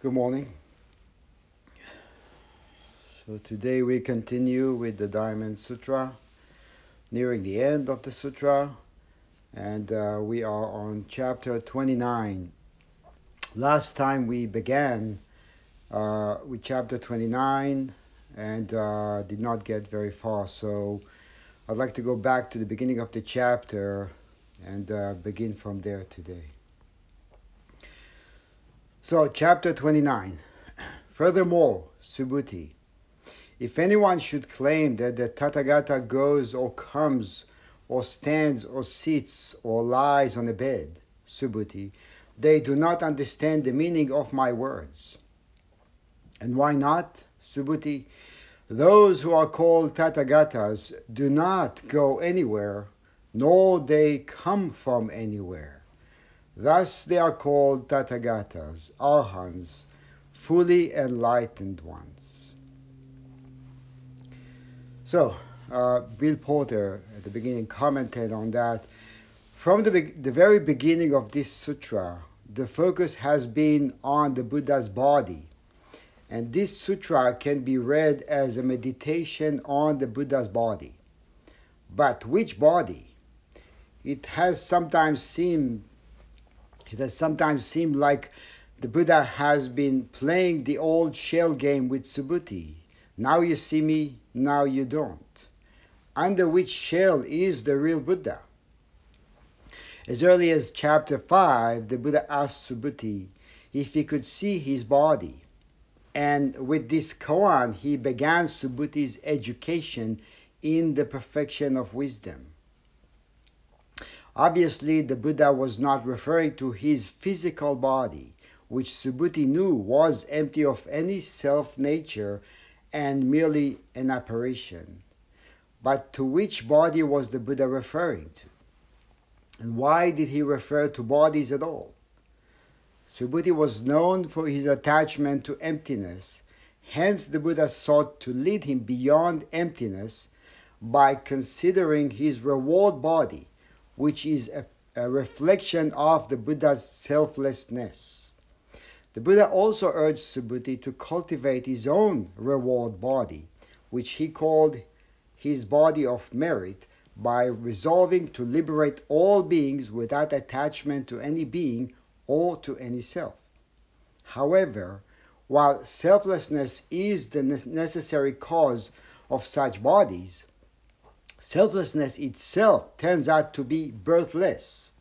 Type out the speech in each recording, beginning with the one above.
Good morning. So today we continue with the Diamond Sutra, nearing the end of the sutra, and uh, we are on chapter 29. Last time we began uh, with chapter 29 and uh, did not get very far, so I'd like to go back to the beginning of the chapter and uh, begin from there today. So, chapter 29. Furthermore, Subhuti, if anyone should claim that the Tathagata goes or comes or stands or sits or lies on a bed, Subhuti, they do not understand the meaning of my words. And why not, Subhuti? Those who are called Tathagatas do not go anywhere, nor they come from anywhere. Thus they are called Tathagatas, Arhans, fully enlightened ones. So, uh, Bill Porter at the beginning commented on that. From the, be- the very beginning of this sutra, the focus has been on the Buddha's body. And this sutra can be read as a meditation on the Buddha's body. But which body? It has sometimes seemed it has sometimes seemed like the Buddha has been playing the old shell game with Subhuti. Now you see me, now you don't. Under which shell is the real Buddha? As early as chapter 5, the Buddha asked Subhuti if he could see his body. And with this koan, he began Subhuti's education in the perfection of wisdom. Obviously, the Buddha was not referring to his physical body, which Subhuti knew was empty of any self nature and merely an apparition. But to which body was the Buddha referring to? And why did he refer to bodies at all? Subhuti was known for his attachment to emptiness. Hence, the Buddha sought to lead him beyond emptiness by considering his reward body which is a, a reflection of the Buddha's selflessness. The Buddha also urged Subhuti to cultivate his own reward body, which he called his body of merit, by resolving to liberate all beings without attachment to any being or to any self. However, while selflessness is the necessary cause of such bodies, selflessness itself turns out to be birthless.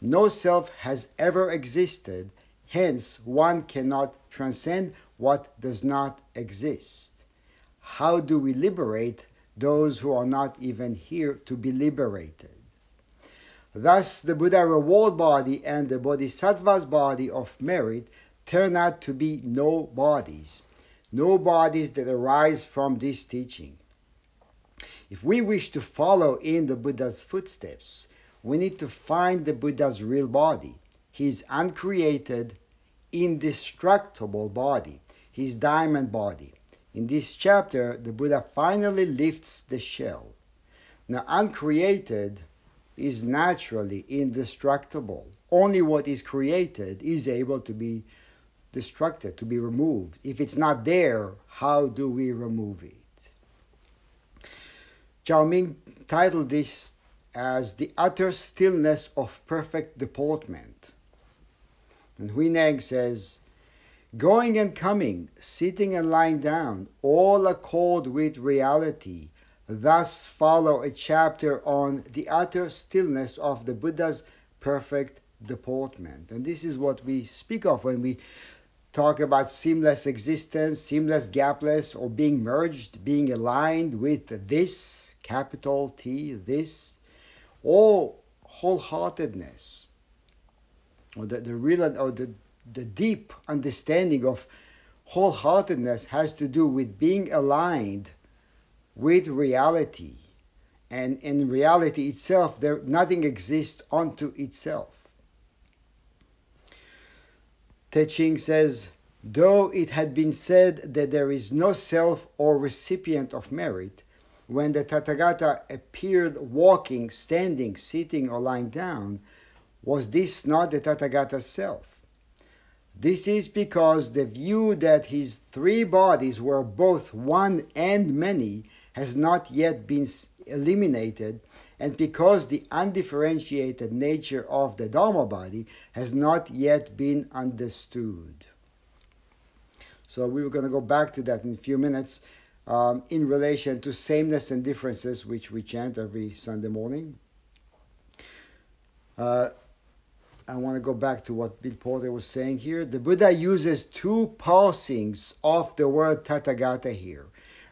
No self has ever existed, hence, one cannot transcend what does not exist. How do we liberate those who are not even here to be liberated? Thus, the Buddha reward body and the Bodhisattva's body of merit turn out to be no bodies, no bodies that arise from this teaching. If we wish to follow in the Buddha's footsteps, we need to find the Buddha's real body, his uncreated, indestructible body, his diamond body. In this chapter, the Buddha finally lifts the shell. Now, uncreated is naturally indestructible. Only what is created is able to be destructed, to be removed. If it's not there, how do we remove it? Zhao Ming titled this as The Utter Stillness of Perfect Deportment. And Huineng says, Going and coming, sitting and lying down, all accord with reality, thus follow a chapter on the utter stillness of the Buddha's perfect deportment. And this is what we speak of when we talk about seamless existence, seamless, gapless, or being merged, being aligned with this capital T, this, or wholeheartedness, or the, the real or the, the deep understanding of wholeheartedness has to do with being aligned with reality. And in reality itself, there nothing exists unto itself. Te says, though it had been said that there is no self or recipient of merit, when the Tathagata appeared walking, standing, sitting, or lying down, was this not the Tathagata's self? This is because the view that his three bodies were both one and many has not yet been eliminated, and because the undifferentiated nature of the Dharma body has not yet been understood. So we were going to go back to that in a few minutes um, in relation to sameness and differences, which we chant every Sunday morning. Uh, I want to go back to what Bill Porter was saying here. The Buddha uses two parsings of the word Tathagata here.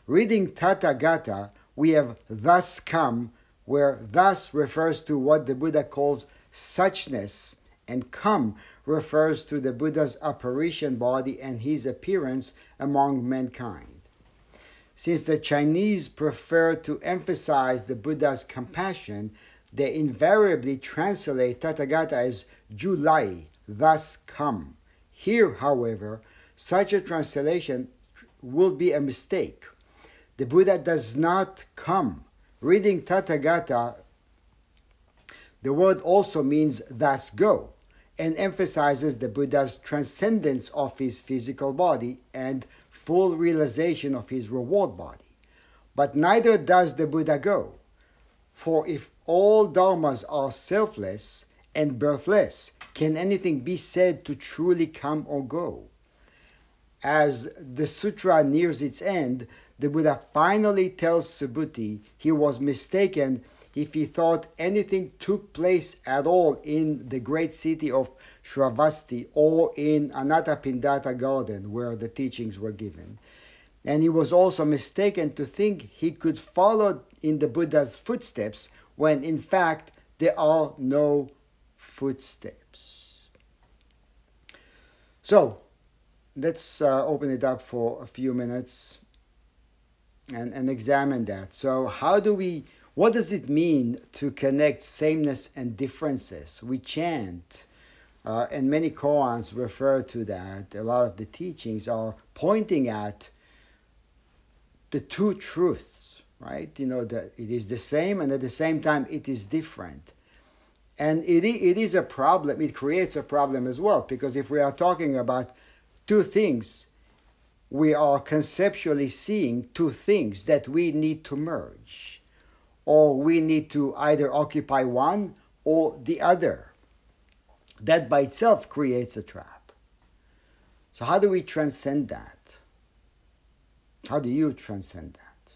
Reading Tathagata, we have thus come, where thus refers to what the Buddha calls suchness, and come refers to the Buddha's apparition body and his appearance among mankind. Since the Chinese prefer to emphasize the Buddha's compassion, they invariably translate Tathagata as Julai, thus come. Here, however, such a translation will be a mistake. The Buddha does not come. Reading Tathagata, the word also means thus go and emphasizes the Buddha's transcendence of his physical body and full realization of his reward body. But neither does the Buddha go. For if all dharmas are selfless and birthless, can anything be said to truly come or go? As the sutra nears its end, the Buddha finally tells Subhuti he was mistaken if he thought anything took place at all in the great city of Shravasti or in Anathapindada garden where the teachings were given. And he was also mistaken to think he could follow in the Buddha's footsteps when in fact there are no footsteps. So let's uh, open it up for a few minutes and, and examine that. So, how do we, what does it mean to connect sameness and differences? We chant, uh, and many koans refer to that. A lot of the teachings are pointing at the two truths, right? You know, that it is the same and at the same time it is different. And it, it is a problem, it creates a problem as well, because if we are talking about two things, we are conceptually seeing two things that we need to merge, or we need to either occupy one or the other. That by itself creates a trap. So, how do we transcend that? How do you transcend that?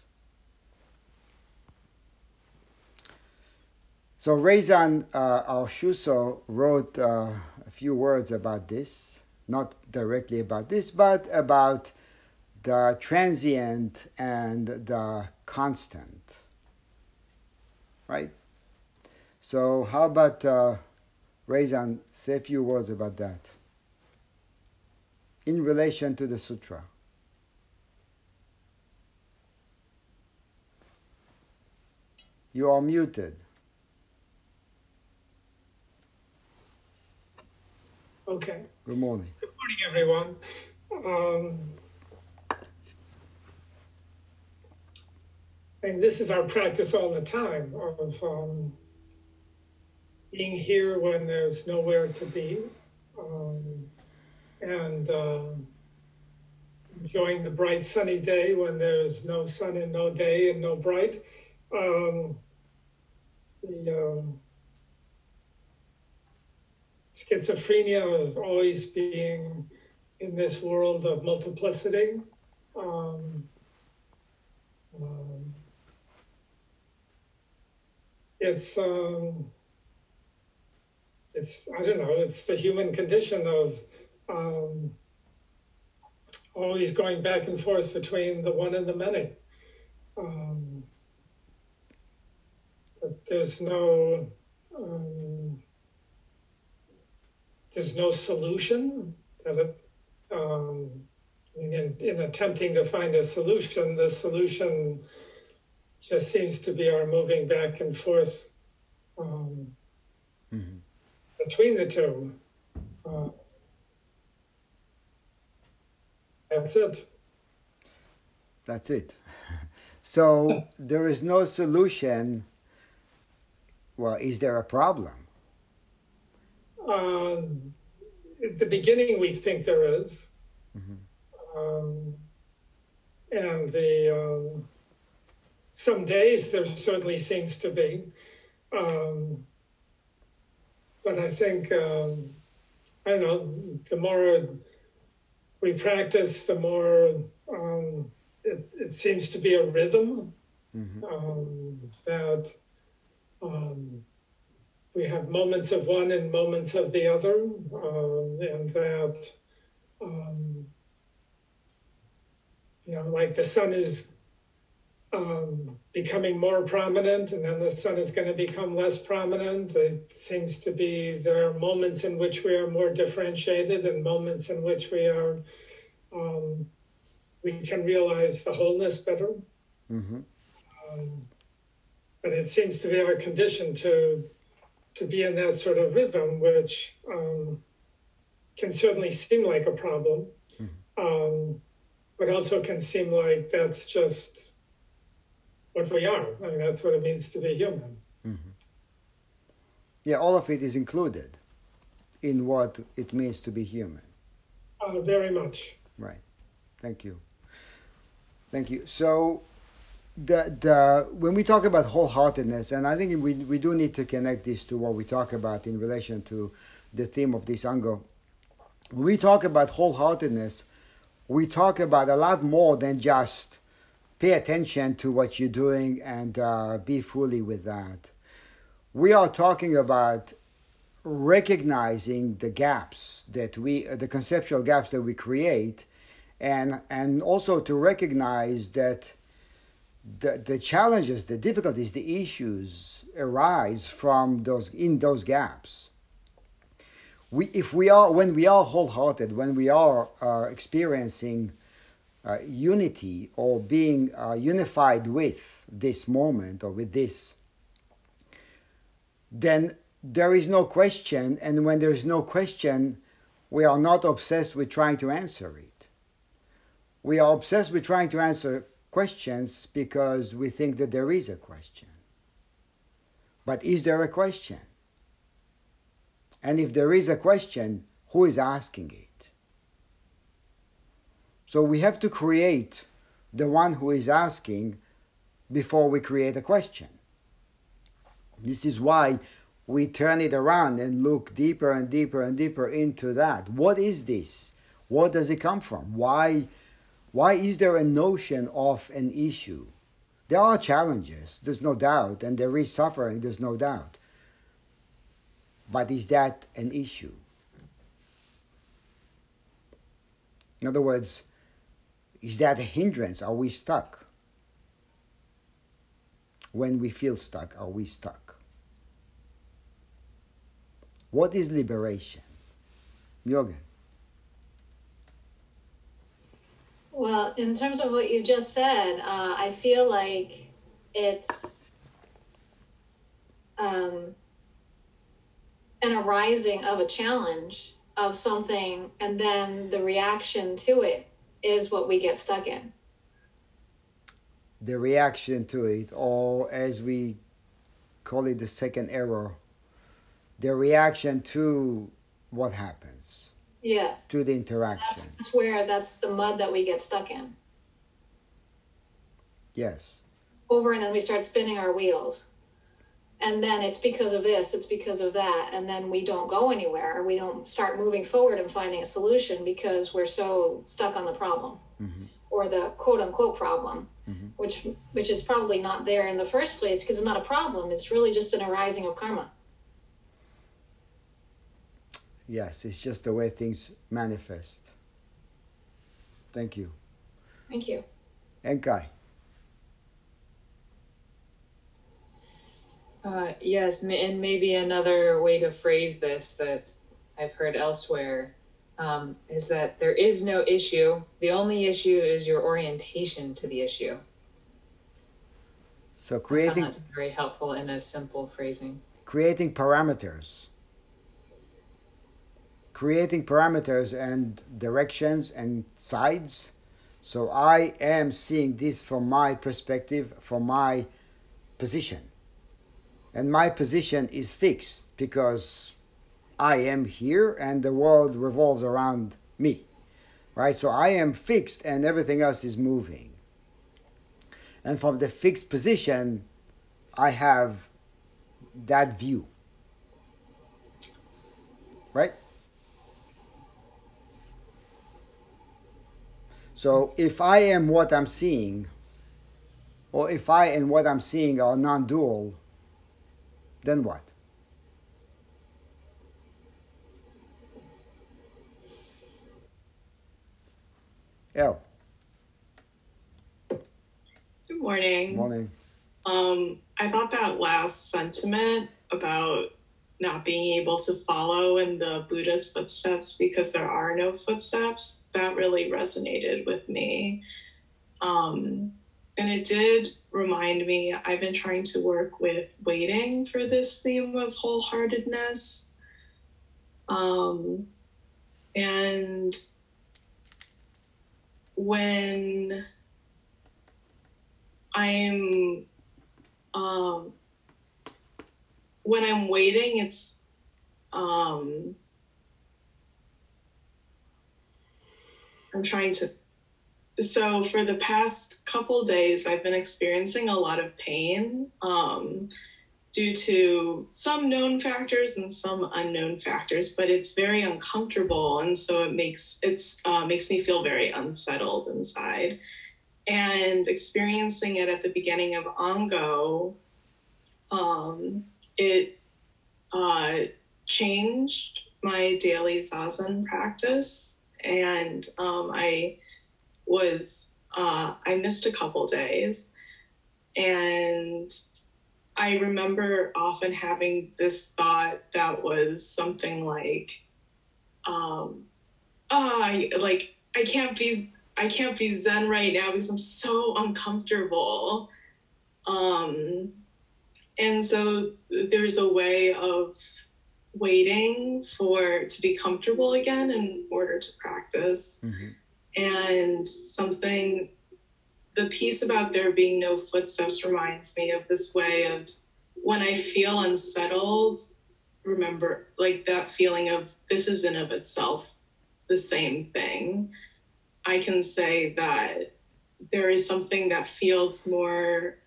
So, Reizan uh, our shuso wrote uh, a few words about this, not directly about this, but about the transient and the constant. Right? So, how about uh, Reizan, say a few words about that in relation to the sutra? You are muted. Okay. Good morning. Good morning, everyone. Um, and this is our practice all the time of um, being here when there's nowhere to be um, and uh, enjoying the bright sunny day when there's no sun and no day and no bright. Um, the um, schizophrenia of always being in this world of multiplicity. Um, um, it's um, it's I don't know. It's the human condition of um, always going back and forth between the one and the many. Um, but there's no um, there's no solution that it, um, in, in attempting to find a solution, the solution just seems to be our moving back and forth um, mm-hmm. between the two. Uh, that's it. That's it. So there is no solution. Well, is there a problem? Um, at the beginning, we think there is. Um, and the um, some days there certainly seems to be. Um, but I think um, I don't know. The more we practice, the more um, it, it seems to be a rhythm um, that um, we have moments of one and moments of the other, um, and that um, you know, like the sun is um, becoming more prominent, and then the sun is going to become less prominent. It seems to be there are moments in which we are more differentiated, and moments in which we are um, we can realize the wholeness better. Mm-hmm. Um, but it seems to be our condition to to be in that sort of rhythm, which um, can certainly seem like a problem, um, but also can seem like that's just what we are. I mean, that's what it means to be human. Yeah, all of it is included in what it means to be human. Uh, very much. Right. Thank you. Thank you. So, the the when we talk about wholeheartedness, and I think we we do need to connect this to what we talk about in relation to the theme of this ango. When we talk about wholeheartedness, we talk about a lot more than just pay attention to what you're doing and uh, be fully with that. We are talking about recognizing the gaps that we, the conceptual gaps that we create, and and also to recognize that the, the challenges, the difficulties, the issues arise from those in those gaps. We, if we are when we are wholehearted, when we are uh, experiencing uh, unity or being uh, unified with this moment or with this, then there is no question, and when there is no question, we are not obsessed with trying to answer it. We are obsessed with trying to answer questions because we think that there is a question. But is there a question? And if there is a question, who is asking it? So we have to create the one who is asking before we create a question. This is why we turn it around and look deeper and deeper and deeper into that. What is this? What does it come from? Why, why is there a notion of an issue? There are challenges, there's no doubt, and there is suffering, there's no doubt. But is that an issue? In other words, is that a hindrance? Are we stuck? When we feel stuck, are we stuck? What is liberation? Yoga. Well, in terms of what you just said, uh, I feel like it's um, an arising of a challenge of something, and then the reaction to it is what we get stuck in. The reaction to it, or as we call it, the second error, the reaction to what happens, Yes. to the interaction. That's where that's the mud that we get stuck in. Yes. Over and then we start spinning our wheels. And then it's because of this, it's because of that. And then we don't go anywhere. We don't start moving forward and finding a solution because we're so stuck on the problem mm-hmm. or the quote unquote problem, mm-hmm. which which is probably not there in the first place because it's not a problem. It's really just an arising of karma. Yes, it's just the way things manifest. Thank you. Thank you. And Enkai. Uh, yes, and maybe another way to phrase this that I've heard elsewhere um, is that there is no issue. The only issue is your orientation to the issue. So creating very helpful in a simple phrasing. creating parameters. Creating parameters and directions and sides. So I am seeing this from my perspective, from my position. And my position is fixed because I am here and the world revolves around me. Right? So I am fixed and everything else is moving. And from the fixed position, I have that view. Right? So if I am what I'm seeing, or if I and what I'm seeing are non dual, then what? L. Good morning. Morning. Um, I thought that last sentiment about not being able to follow in the Buddha's footsteps because there are no footsteps, that really resonated with me. Um, and it did remind me, I've been trying to work with waiting for this theme of wholeheartedness. Um, and when I'm um, when I'm waiting, it's um, I'm trying to. So for the past couple days, I've been experiencing a lot of pain um, due to some known factors and some unknown factors, but it's very uncomfortable, and so it makes it's uh, makes me feel very unsettled inside. And experiencing it at the beginning of ango um, it uh, changed my daily zazen practice, and um, I was uh, I missed a couple days, and I remember often having this thought that was something like, um, oh, I like I can't be I can't be zen right now because I'm so uncomfortable. Um, and so there's a way of waiting for to be comfortable again in order to practice. Mm-hmm. And something, the piece about there being no footsteps reminds me of this way of when I feel unsettled, remember like that feeling of this is in of itself the same thing I can say that there is something that feels more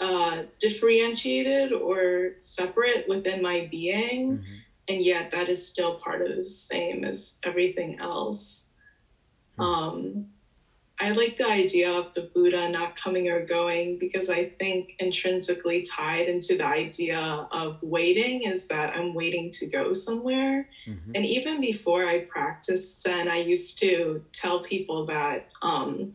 uh, differentiated or separate within my being, Mm-hmm. and yet that is still part of the same as everything else. Hmm. Um, I like the idea of the Buddha not coming or going because I think intrinsically tied into the idea of waiting is that I'm waiting to go somewhere. Mm-hmm. And even before I practiced Zen, I used to tell people that um,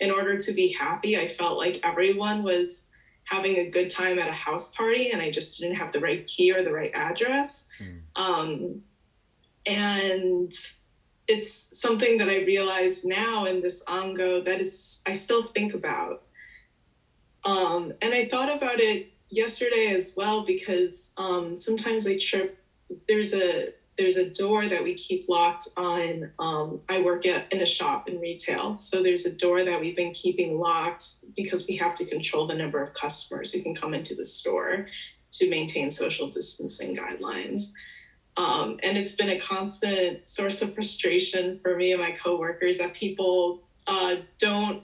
in order to be happy, I felt like everyone was having a good time at a house party and I just didn't have the right key or the right address. Mm. Um, and it's something that I realize now in this Ango that is I still think about. Um, and I thought about it yesterday as well because um, sometimes I trip. There's a there's a door that we keep locked on. Um, I work at in a shop in retail, so there's a door that we've been keeping locked because we have to control the number of customers who can come into the store to maintain social distancing guidelines. Um, and it's been a constant source of frustration for me and my coworkers that people uh, don't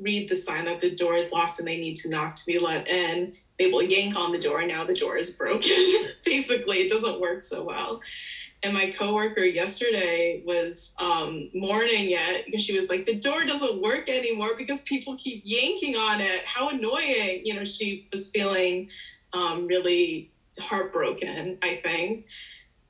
read the sign that the door is locked and they need to knock to be let in. They will yank on the door, and now the door is broken. Basically, it doesn't work so well. And my coworker yesterday was um, mourning it because she was like, "The door doesn't work anymore because people keep yanking on it. How annoying!" You know, she was feeling um, really heartbroken. I think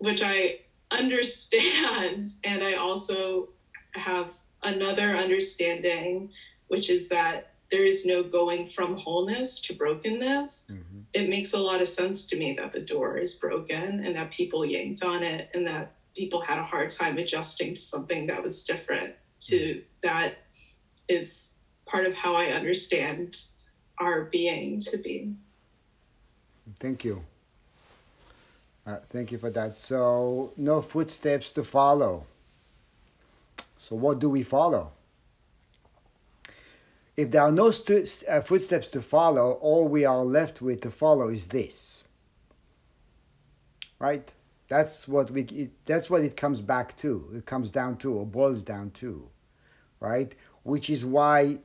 which I understand. And I also have another understanding, which is that there is no going from wholeness to brokenness. Mm-hmm. It makes a lot of sense to me that the door is broken and that people yanked on it and that people had a hard time adjusting to something that was different to that is part of how I understand our being to be. Thank you. Uh, thank you for that. So, no footsteps to follow. So, what do we follow? If there are no stu- uh, footsteps to follow, all we are left with to follow is this. Right? That's what we. It, that's what it comes back to. It comes down to, or boils down to, right? Which is why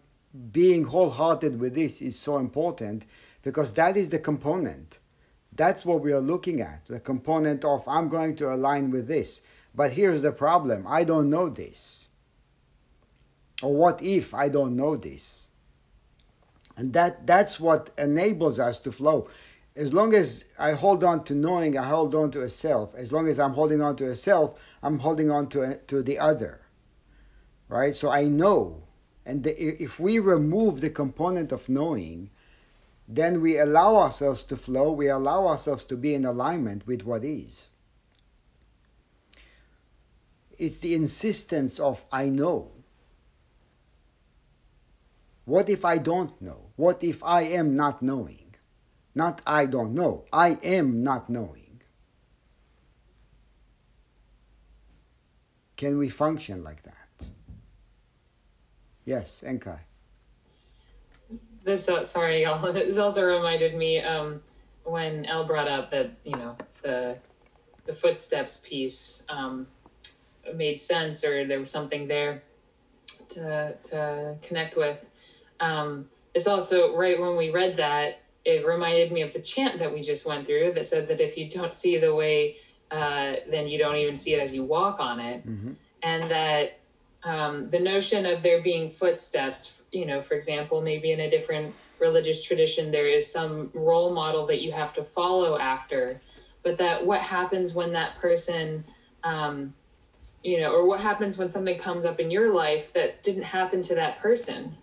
being wholehearted with this is so important because that is the component. That's what we are looking at. The component of I'm going to align with this. But here's the problem I don't know this. Or what if I don't know this? And that, that's what enables us to flow. As long as I hold on to knowing, I hold on to a self. As long as I'm holding on to a self, I'm holding on to, a, to the other. Right? So I know. And the, if we remove the component of knowing, then we allow ourselves to flow, we allow ourselves to be in alignment with what is. It's the insistence of I know. What if I don't know? What if I am not knowing? Not I don't know, I am not knowing. Can we function like that? Yes, Enkai. This uh, sorry, y'all. This also reminded me um, when Elle brought up that you know the the footsteps piece um, made sense, or there was something there to to connect with. Um, it's also right when we read that it reminded me of the chant that we just went through that said that if you don't see the way, uh, then you don't even see it as you walk on it, Mm-hmm. and that um, the notion of there being footsteps, you know, for example, maybe in a different religious tradition, there is some role model that you have to follow after, but that what happens when that person, um, you know, or what happens when something comes up in your life that didn't happen to that person.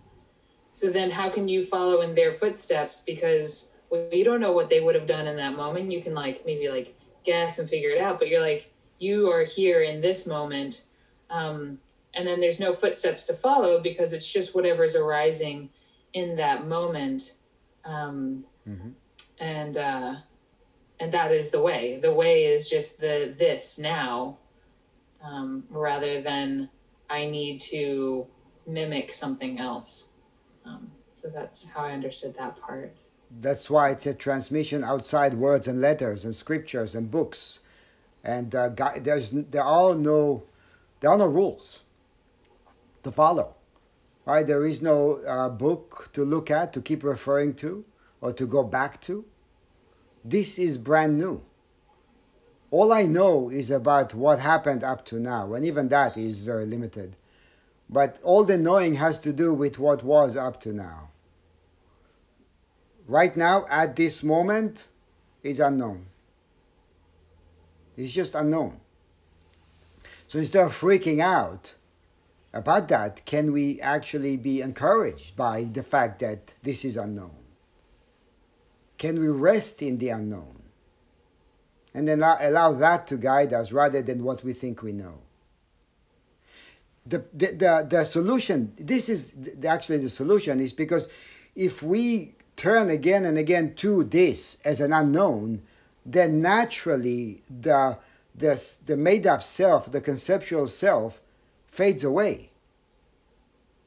So then, how can you follow in their footsteps? Because well, you don't know what they would have done in that moment. You can like maybe like guess and figure it out, but you're like you are here in this moment. Um, and then there's no footsteps to follow because it's just whatever's arising in that moment um, and uh, and that is the way. The way is just the this now um, rather than i need to mimic something else. Um, so that's how i understood that part. That's why it's a transmission outside words and letters and scriptures and books, and uh, there's there are no there are no rules to follow, right? There is no uh, book to look at to keep referring to or to go back to. This is brand new. All I know is about what happened up to now, and even that is very limited. But all the knowing has to do with what was up to now right now at this moment is unknown. It's just unknown. So instead of freaking out about that, can we actually be encouraged by the fact that this is unknown? Can we rest in the unknown? And then allow, that to guide us rather than what we think we know. The, the, the, the solution, this is the, actually the solution, is because if we turn again and again to this as an unknown, then naturally the, the, the made up self, the conceptual self, fades away.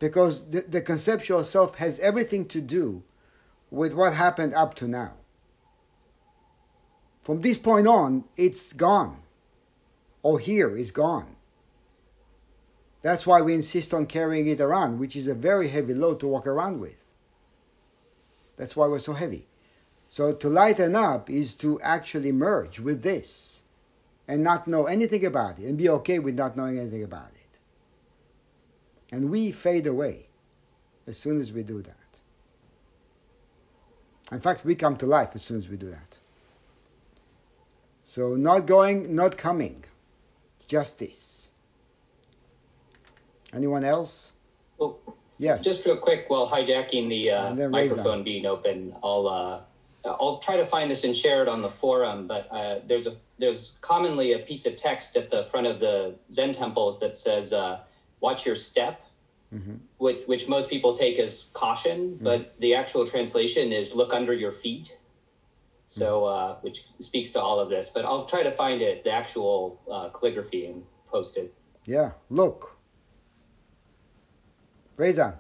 Because the, the conceptual self has everything to do with what happened up to now. From this point on, it's gone. Or here is gone. That's why we insist on carrying it around, which is a very heavy load to walk around with. That's why we're so heavy. So to lighten up is to actually merge with this and not know anything about it and be okay with not knowing anything about it. And we fade away as soon as we do that. In fact, we come to life as soon as we do that. So not going, not coming. Just this. Anyone else? Well, Yes. just real quick, while hijacking the uh, And then raise microphone being open, I'll uh, I'll try to find this and share it on the forum. But uh, there's a there's commonly a piece of text at the front of the Zen temples that says uh, "Watch your step," which which most people take as caution, but the actual translation is "Look under your feet." So, uh, which speaks to all of this. But I'll try to find it, the actual uh, calligraphy, and post it. Yeah, look. Rezan.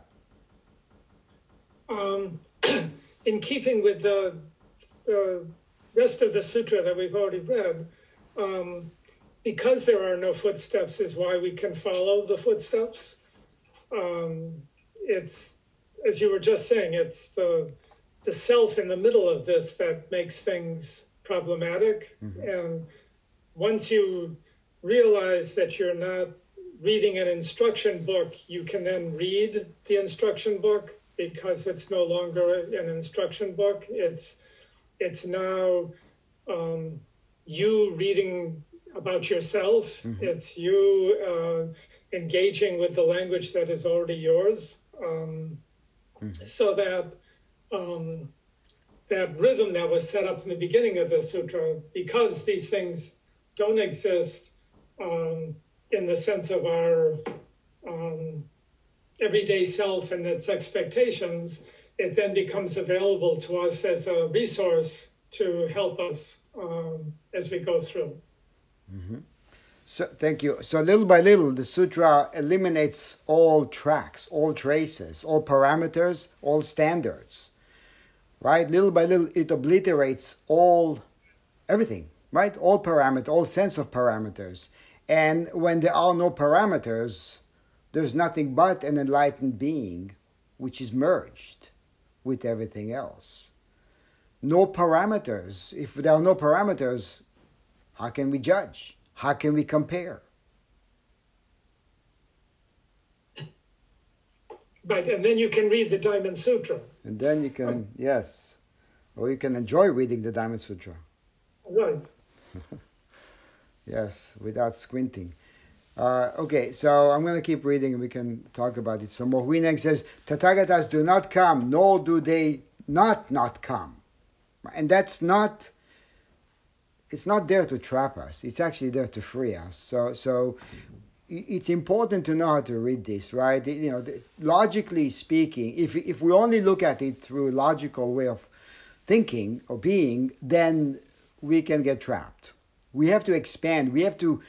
Um, in keeping with the, the rest of the sutra that we've already read, um, because there are no footsteps, is why we can follow the footsteps. Um, it's, as you were just saying, it's the, the self in the middle of this that makes things problematic. And once you realize that you're not reading an instruction book, you can then read the instruction book because it's no longer an instruction book. It's it's now um, you reading about yourself. It's you uh, engaging with the language that is already yours, um, so that um, that rhythm that was set up in the beginning of the sutra, because these things don't exist um, in the sense of our um, everyday self and its expectations, it then becomes available to us as a resource to help us um, as we go through. Mm-hmm. So thank you. So little by little, the sutra eliminates all tracks, all traces, all parameters, all standards. Right? Little by little, it obliterates all everything. Right? All parameters, all sense of parameters. And when there are no parameters, there's nothing but an enlightened being, which is merged with everything else. No parameters. If there are no parameters, how can we judge? How can we compare? But and then you can read the Diamond Sutra. And then you can, yes, or you can enjoy reading the Diamond Sutra. Right. Yes, without squinting. Uh, okay, so I'm going to keep reading and we can talk about it. So Mohuineng says, Tathagatas do not come, nor do they not not come. And that's not, it's not there to trap us. It's actually there to free us. So, so it's important to know how to read this, right? You know, the- logically speaking, if, if we only look at it through logical way of thinking or being, then we can get trapped. We have to expand. We have to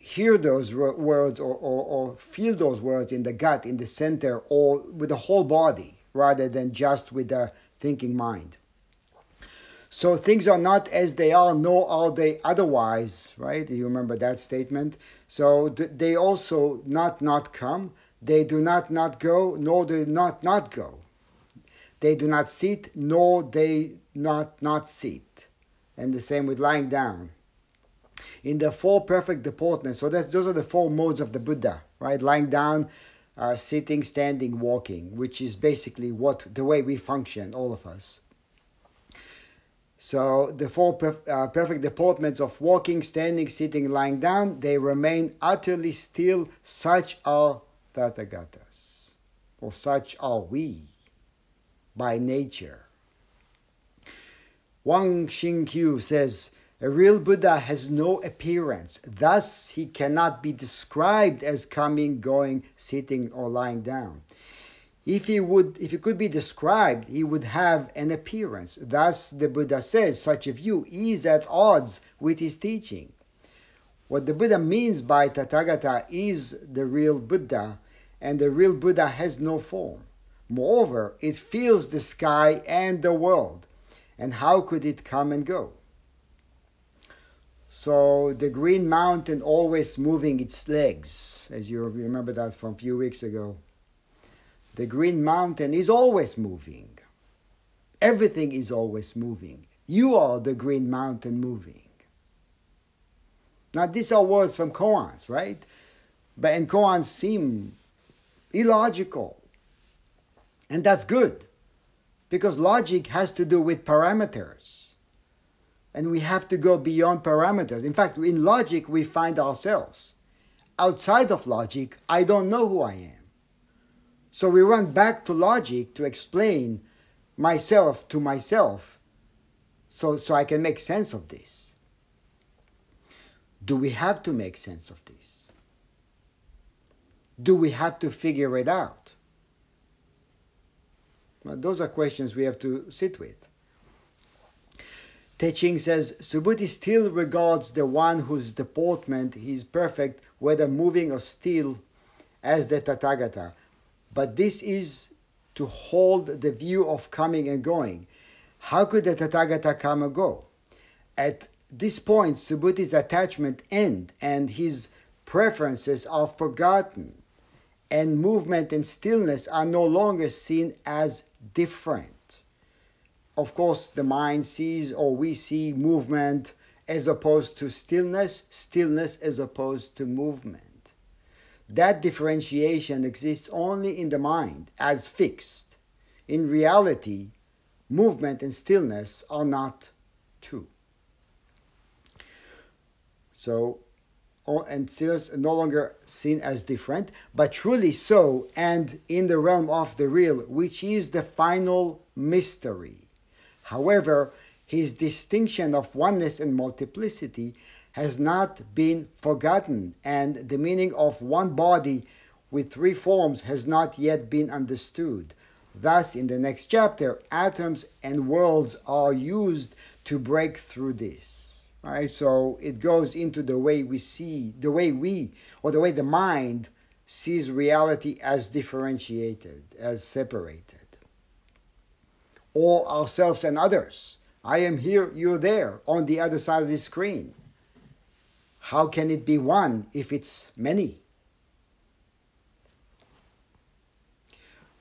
hear those words or, or, or feel those words in the gut, in the center, or with the whole body rather than just with the thinking mind. So things are not as they are, nor are they otherwise, right? You remember that statement? So they also not not come, they do not not go, nor do not not go. They do not sit, nor they not not sit. And the same with lying down in the four perfect deportments. So that's, those are the four modes of the Buddha, right? Lying down, uh, sitting, standing, walking, which is basically what the way we function, all of us. So the four perf- uh, perfect deportments of walking, standing, sitting, lying down, they remain utterly still. Such are Tathagatas, or such are we by nature. Wang Xingqiu says, a real Buddha has no appearance, thus he cannot be described as coming, going, sitting, or lying down. If he would, if he could be described, he would have an appearance. Thus, the Buddha says, such a view is at odds with his teaching. What the Buddha means by Tathagata is the real Buddha, and the real Buddha has no form. Moreover, it fills the sky and the world, and how could it come and go? So the Green Mountain always moving its legs, as you remember that from a few weeks ago. The Green Mountain is always moving. Everything is always moving. You are the Green Mountain moving. Now, these are words from koans, right? But and koans seem illogical. And that's good because logic has to do with parameters. And we have to go beyond parameters. In fact, in logic, we find ourselves. Outside of logic, I don't know who I am. So we run back to logic to explain myself to myself so, so I can make sense of this. Do we have to make sense of this? Do we have to figure it out? Well, those are questions we have to sit with. Te Ching says Subhuti still regards the one whose deportment is perfect, whether moving or still, as the Tathagata. But this is to hold the view of coming and going. How could the Tathagata come and go? At this point, Subhuti's attachment end and his preferences are forgotten, and movement and stillness are no longer seen as different. Of course, the mind sees or we see movement as opposed to stillness, stillness as opposed to movement. That differentiation exists only in the mind as fixed. In reality, movement and stillness are not two. So, and stillness no longer seen as different, but truly so, and in the realm of the real, which is the final mystery. However, his distinction of oneness and multiplicity has not been forgotten, and the meaning of one body with three forms has not yet been understood. Thus, in the next chapter, atoms and worlds are used to break through this. Right? So it goes into the way we see, the way we, or the way the mind sees reality as differentiated, as separated, or ourselves and others. I am here, you're there, on the other side of the screen. How can it be one if it's many?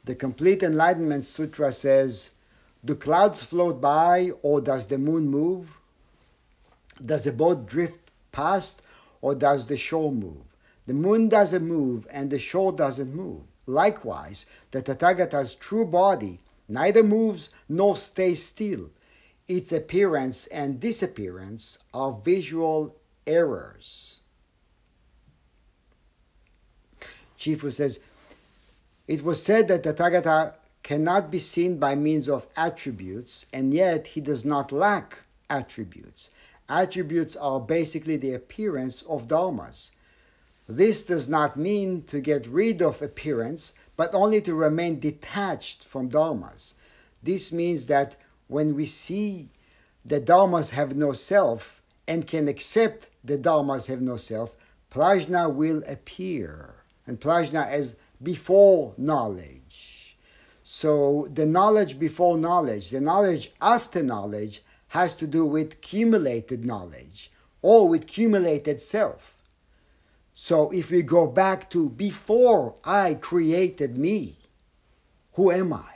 The Complete Enlightenment Sutra says Do clouds float by, or does the moon move? Does a boat drift past, or does the shore move? The moon doesn't move, and the shore doesn't move. Likewise, the Tathagata's true body neither moves nor stays still. Its appearance and disappearance are visual errors. Chifu says, it was said that the Tathagata cannot be seen by means of attributes, and yet he does not lack attributes. Attributes are basically the appearance of dharmas. This does not mean to get rid of appearance, but only to remain detached from dharmas. This means that when we see the dharmas have no self and can accept the dharmas have no self, prajna will appear. And prajna as before knowledge. So the knowledge before knowledge, the knowledge after knowledge has to do with cumulated knowledge or with cumulated self. So if we go back to before I created me, who am I?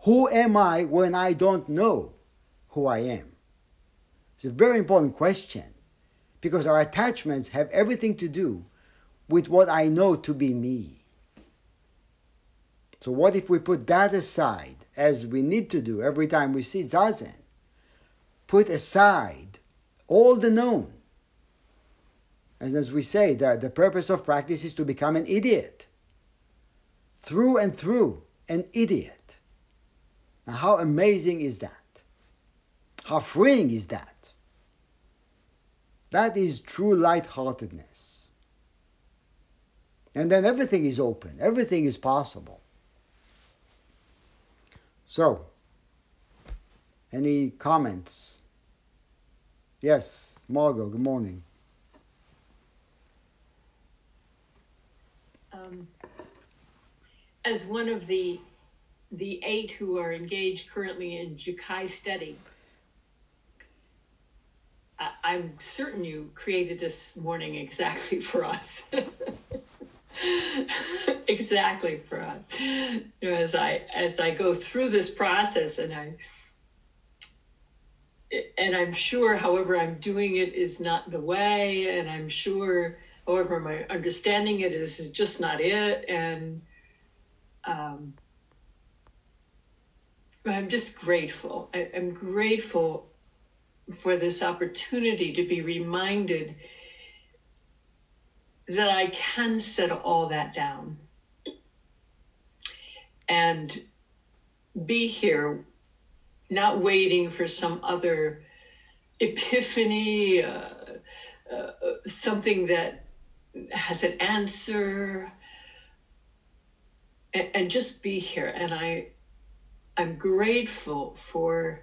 Who am I when I don't know who I am? It's a very important question because our attachments have everything to do with what I know to be me. So, what if we put that aside, as we need to do every time we see Zazen? Put aside all the known. And as we say, that the purpose of practice is to become an idiot. Through and through, an idiot. Now, how amazing is that? How freeing is that? That is true lightheartedness. And then everything is open, everything is possible. So, any comments? Yes, Margot, good morning. Um, as one of the the eight who are engaged currently in Jukai study, I, I'm certain you created this morning exactly for us. exactly for us. You know, as I as I go through this process, and I and I'm sure, however I'm doing it is not the way, and I'm sure, however my understanding it is, is just not it, and um, I'm just grateful. I, I'm grateful for this opportunity to be reminded that I can set all that down and be here, not waiting for some other epiphany, uh, uh, something that has an answer, and, and just be here. And I, I'm grateful for,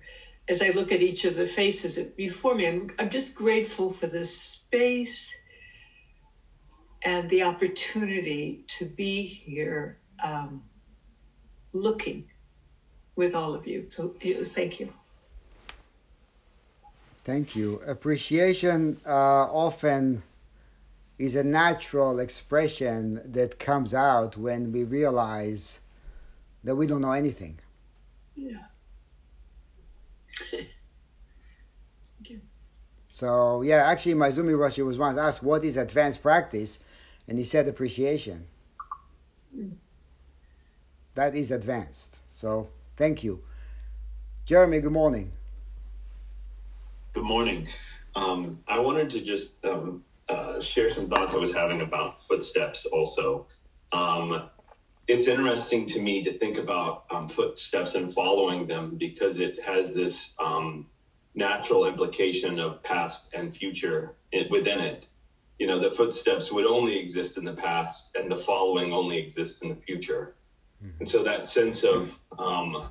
as I look at each of the faces before me, I'm, I'm just grateful for this space and the opportunity to be here um, looking with all of you. So thank you. Thank you. Appreciation uh, often is a natural expression that comes out when we realize that we don't know anything. Yeah. So yeah, actually, Maezumi Roshi was once asked, "What is advanced practice?" and he said, "Appreciation." Mm. That is advanced. So thank you, Jeremy. Good morning. Good morning. Um, I wanted to just um, uh, share some thoughts I was having about footsteps. Also, um, it's interesting to me to think about um, footsteps and following them because it has this um, natural implication of past and future within it. You know, the footsteps would only exist in the past, and the following only exists in the future. Mm-hmm. And so that sense of um,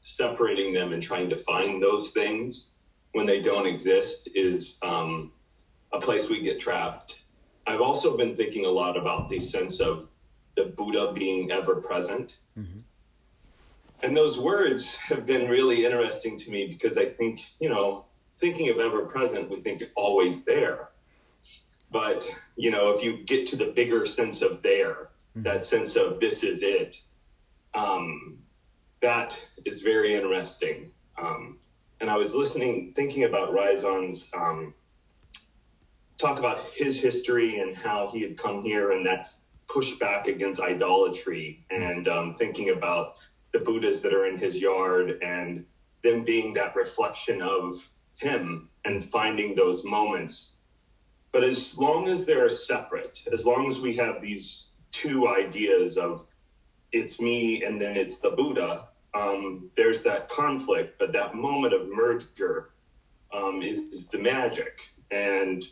separating them and trying to find those things when they don't exist is um, a place we get trapped. I've also been thinking a lot about the sense of the Buddha being ever present. Mm-hmm and those words have been really interesting to me because I think, you know, thinking of ever present, we think always there. But, you know, if you get to the bigger sense of there, mm-hmm. that sense of this is it, um, that is very interesting. Um, and I was listening, thinking about Raizan's um, talk about his history and how he had come here and that pushback against idolatry and um, thinking about the Buddhas that are in his yard and them being that reflection of him and finding those moments. But as long as they're separate, as long as we have these two ideas of it's me and then it's the Buddha, um, there's that conflict, but that moment of merger um, is, is the magic. And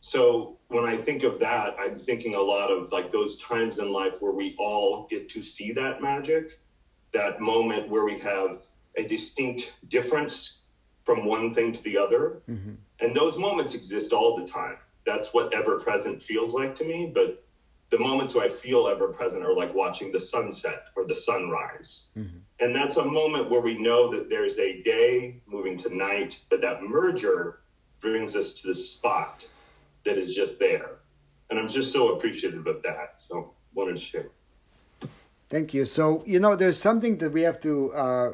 so when I think of that, I'm thinking a lot of like those times in life where we all get to see that magic that moment where we have a distinct difference from one thing to the other. Mm-hmm. And those moments exist all the time. That's what ever present feels like to me. But the moments where I feel ever present are like watching the sunset or the sunrise. Mm-hmm. And that's a moment where we know that there's a day moving to night, but that merger brings us to the spot that is just there. And I'm just so appreciative of that. So wanted to share. Thank you. So, you know, there's something that we have to uh,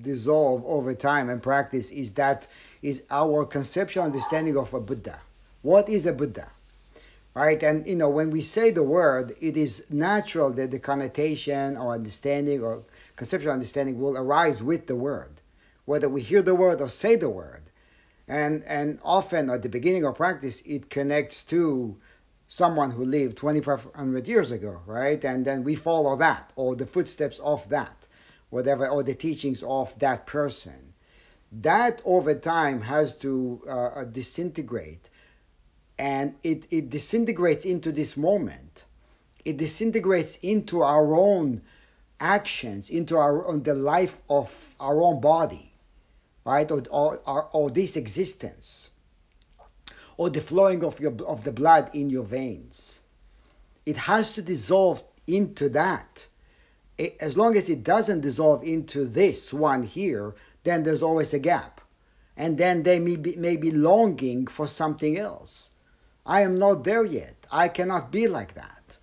dissolve over time and practice is that is our conceptual understanding of a Buddha. What is a Buddha? Right? And, you know, when we say the word, it is natural that the connotation or understanding or conceptual understanding will arise with the word, whether we hear the word or say the word. And, and often at the beginning of practice, it connects to someone who lived 2500 years ago, right? And then we follow that or the footsteps of that, whatever, or the teachings of that person. That over time has to uh, uh, disintegrate and it, it disintegrates into this moment. It disintegrates into our own actions, into our own, the life of our own body, right? Or, or, or this existence or the flowing of, your, of the blood in your veins. It has to dissolve into that. It, as long as it doesn't dissolve into this one here, then there's always a gap. And then they may be, may be longing for something else. I am not there yet. I cannot be like that.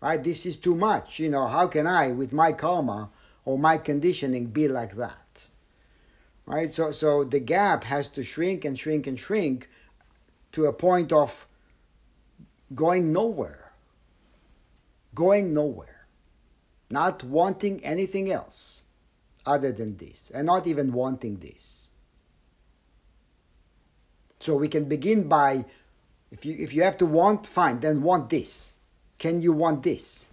Right? This is too much. You know, how can I, with my karma or my conditioning, be like that? Right? So, so the gap has to shrink and shrink and shrink to a point of going nowhere. Going nowhere. Not wanting anything else other than this, and not even wanting this. So we can begin by if you if you have to want, fine, then want this. Can you want this?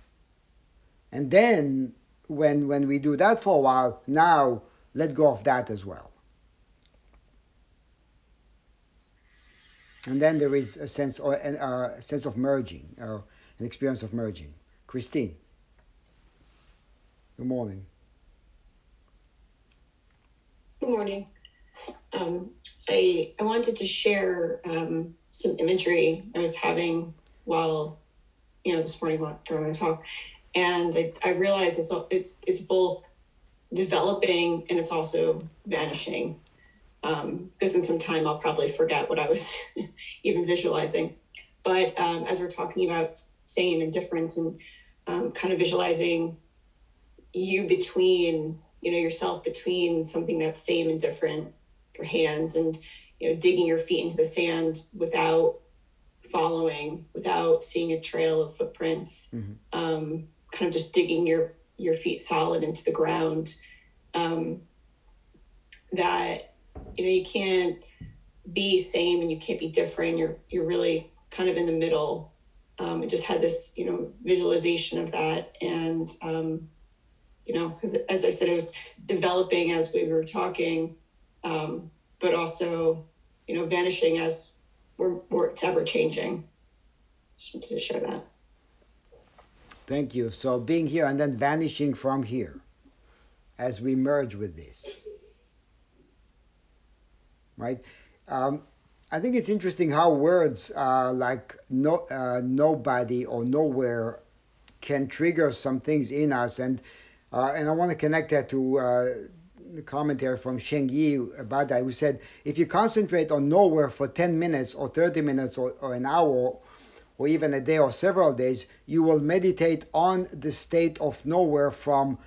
And then when when we do that for a while, now let go of that as well. and then there is a sense or uh, a sense of merging or an experience of merging. Christine. Good morning. Good morning. Um, I, I wanted to share um, some imagery i was having while you know this morning during my talk. And I, I realized it's it's it's both developing and it's also vanishing um, because in some time I'll probably forget what I was even visualizing. But um, as we're talking about same and different and um, kind of visualizing you between, you know, yourself between something that's same and different, your hands and, you know, digging your feet into the sand without following, without seeing a trail of footprints, mm-hmm. um, kind of just digging your, your feet solid into the ground. Um, that, you know, you can't be same and you can't be different. You're, you're really kind of in the middle. Um, I just had this, you know, visualization of that. And, um, you know, because as I said, it was developing as we were talking, um, but also, you know, vanishing as we're, we're it's ever changing. Just wanted to share that. Thank you. So being here and then vanishing from here as we merge with this. Right? Um, I think it's interesting how words uh, like no, uh, nobody or nowhere can trigger some things in us. And, uh, and I want to connect that to uh, the commentary from Sheng Yi about that, who said, if you concentrate on nowhere for 10 minutes or 30 minutes or, or an hour or even a day or several days, you will meditate on the state of nowhere from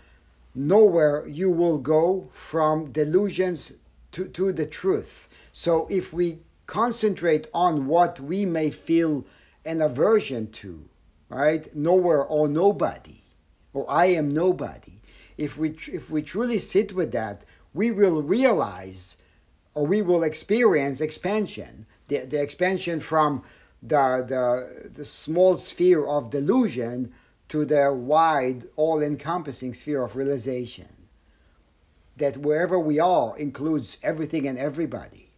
nowhere you will go from delusions to, to the truth. So if we concentrate on what we may feel an aversion to, right? Nowhere or nobody, or I am nobody. If we, if we truly sit with that, we will realize or we will experience expansion, the, the expansion from the, the, the small sphere of delusion to the wide, all encompassing sphere of realization. That wherever we are includes everything and everybody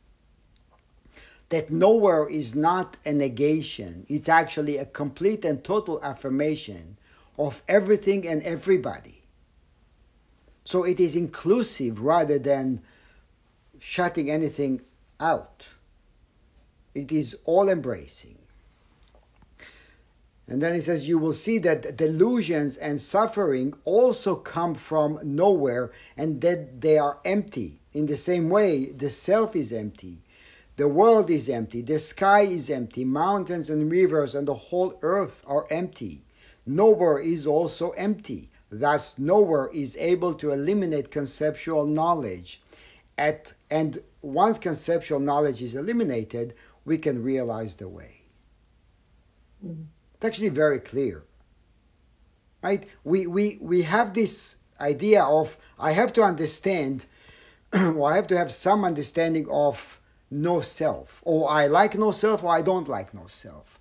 that nowhere is not a negation, it's actually a complete and total affirmation of everything and everybody. So it is inclusive rather than shutting anything out. It is all embracing. And then he says, You will see that delusions and suffering also come from nowhere and that they are empty. In the same way, the self is empty the world is empty, the sky is empty, mountains and rivers and the whole earth are empty. Nowhere is also empty. Thus, nowhere is able to eliminate conceptual knowledge. At, and once conceptual knowledge is eliminated, we can realize the way. Mm-hmm. It's actually very clear. Right? We, we, we have this idea of I have to understand, or I have to have some understanding of no self, or I like no self, or I don't like no self.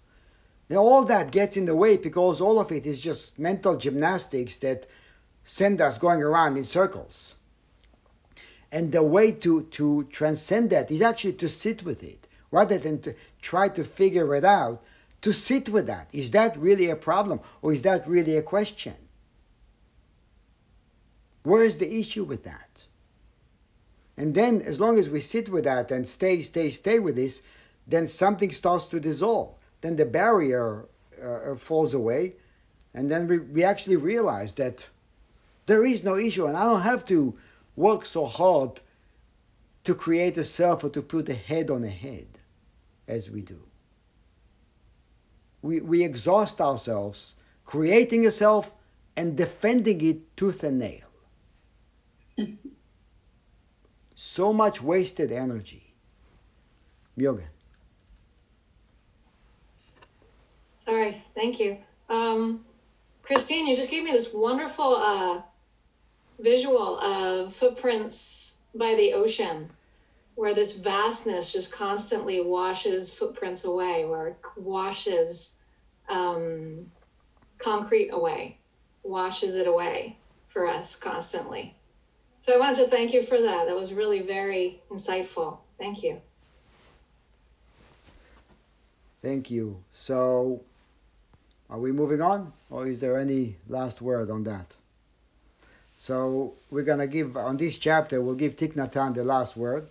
And all that gets in the way because all of it is just mental gymnastics that send us going around in circles. And the way to, to transcend that is actually to sit with it rather than to try to figure it out. To sit with that. Is that really a problem or is that really a question? Where is the issue with that? And then, as long as we sit with that and stay, stay, stay with this, then something starts to dissolve. Then the barrier uh, falls away. And then we, we actually realize that there is no issue. And I don't have to work so hard to create a self or to put a head on a head as we do. We, we exhaust ourselves creating a self and defending it tooth and nail. So much wasted energy. Yoga. Sorry, thank you. Um, Christine, you just gave me this wonderful uh, visual of footprints by the ocean, where this vastness just constantly washes footprints away, where washes um, concrete away, washes it away for us constantly. So I wanted to thank you for that. That was really very insightful. Thank you. Thank you. So, are we moving on, or is there any last word on that? So, we're going to give, on this chapter, we'll give Hanh the last word.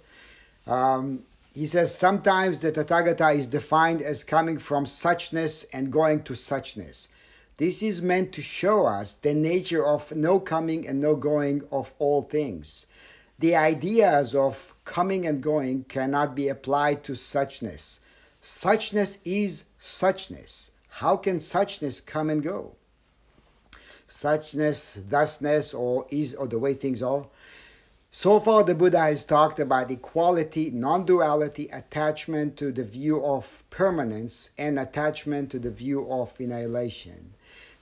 Um, he says, Sometimes the Tathagata is defined as coming from suchness and going to suchness. This is meant to show us the nature of no coming and no going of all things. The ideas of coming and going cannot be applied to suchness. Suchness is suchness. How can suchness come and go? Suchness, thusness, or is or the way things are. So far, the Buddha has talked about equality, non duality, attachment to the view of permanence, and attachment to the view of annihilation.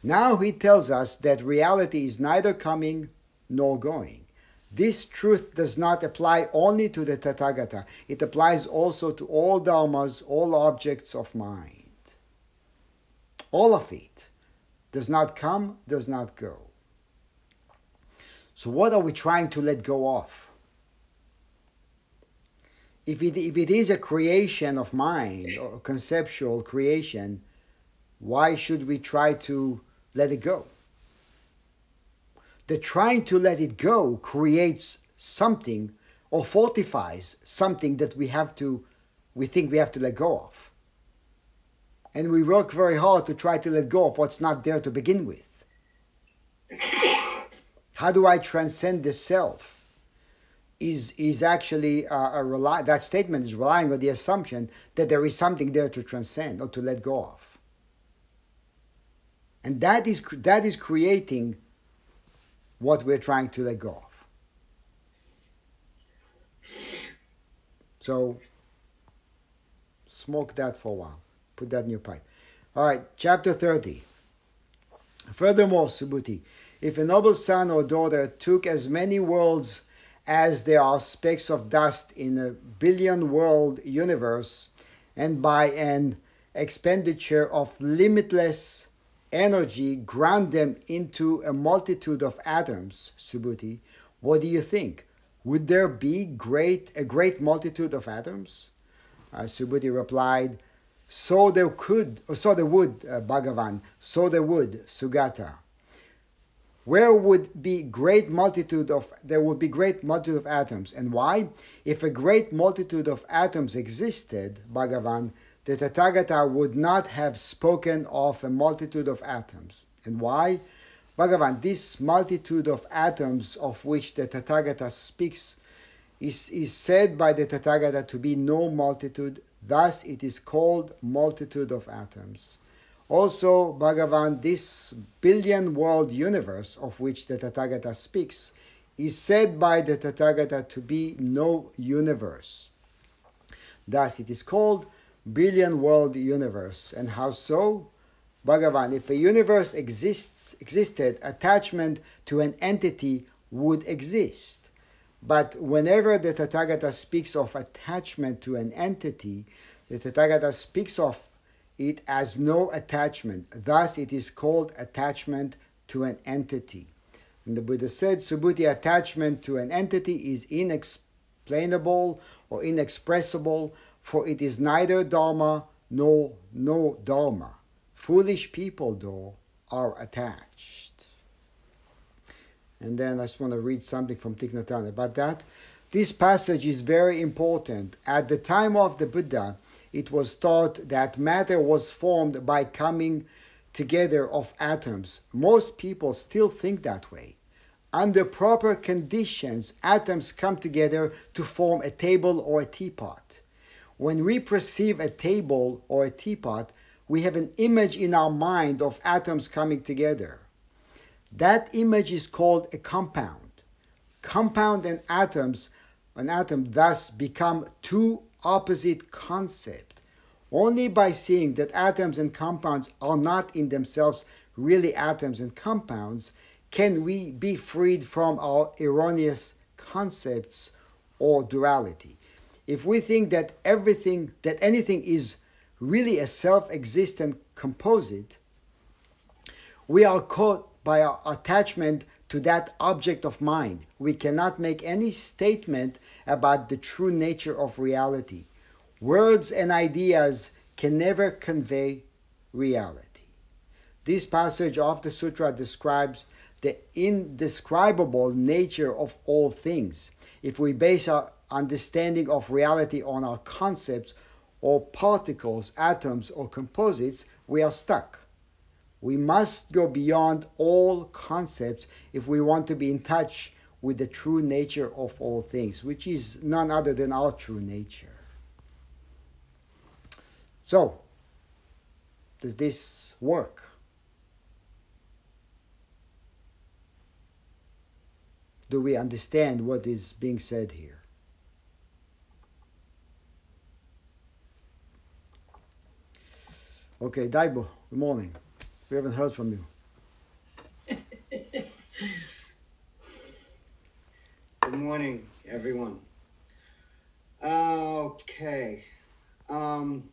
Now he tells us that reality is neither coming nor going. This truth does not apply only to the Tathagata, it applies also to all dharmas, all objects of mind. All of it does not come, does not go. So, what are we trying to let go of? If it, if it is a creation of mind or conceptual creation, why should we try to let it go? The trying to let it go creates something or fortifies something that we have to, we think we have to let go of. And we work very hard to try to let go of what's not there to begin with. How do I transcend the self? Is is actually a, a rely, that statement is relying on the assumption that there is something there to transcend or to let go of, and that is that is creating what we're trying to let go of. So smoke that for a while. Put that in your pipe. All right, chapter 30. Furthermore, Subhuti, if a noble son or daughter took as many worlds as there are specks of dust in a billion world universe, and by an expenditure of limitless energy ground them into a multitude of atoms, Subhuti, what do you think? Would there be great a great multitude of atoms? Uh, Subhuti replied, So there could, so there would, uh, Bhagavan, so there would, Sugata where would be great multitude of there would be great multitude of atoms. And why? If a great multitude of atoms existed bhagavan the tathagata would not have spoken of a multitude of atoms. And why? Bhagavan this multitude of atoms of which the tathagata speaks is, is said by the tathagata to be no multitude. Thus it is called multitude of atoms also, Bhagavan, this billion world universe of which the Tathagata speaks, is said by the Tathagata to be no universe. Thus, it is called billion world universe. And how so? Bhagavan, if a universe exists, existed, attachment to an entity would exist. But whenever the Tathagata speaks of attachment to an entity, the Tathagata speaks of it has no attachment. Thus, it is called attachment to an entity. And the Buddha said, Subhuti, attachment to an entity is inexplainable or inexpressible, for it is neither Dharma nor no Dharma. Foolish people, though, are attached. And then I just want to read something from Thich Nhat Hanh about that. This passage is very important. At the time of the Buddha, it was thought that matter was formed by coming together of atoms. Most people still think that way. Under proper conditions, atoms come together to form a table or a teapot. When we perceive a table or a teapot, we have an image in our mind of atoms coming together. That image is called a compound. Compound and atoms, an atom thus become two opposite concept. Only by seeing that atoms and compounds are not in themselves really atoms and compounds can we be freed from our erroneous concepts or duality. If we think that everything, that anything is really a self existent composite, we are caught by our attachment to that object of mind. We cannot make any statement about the true nature of reality. Words and ideas can never convey reality. This passage of the sutra describes the indescribable nature of all things. If we base our understanding of reality on our concepts or particles, atoms, or composites, we are stuck. We must go beyond all concepts if we want to be in touch with the true nature of all things, which is none other than our true nature. So, does this work? Do we understand what is being said here? Okay, Daibo, good morning. We haven't heard from you. Good morning, everyone. Okay. Um,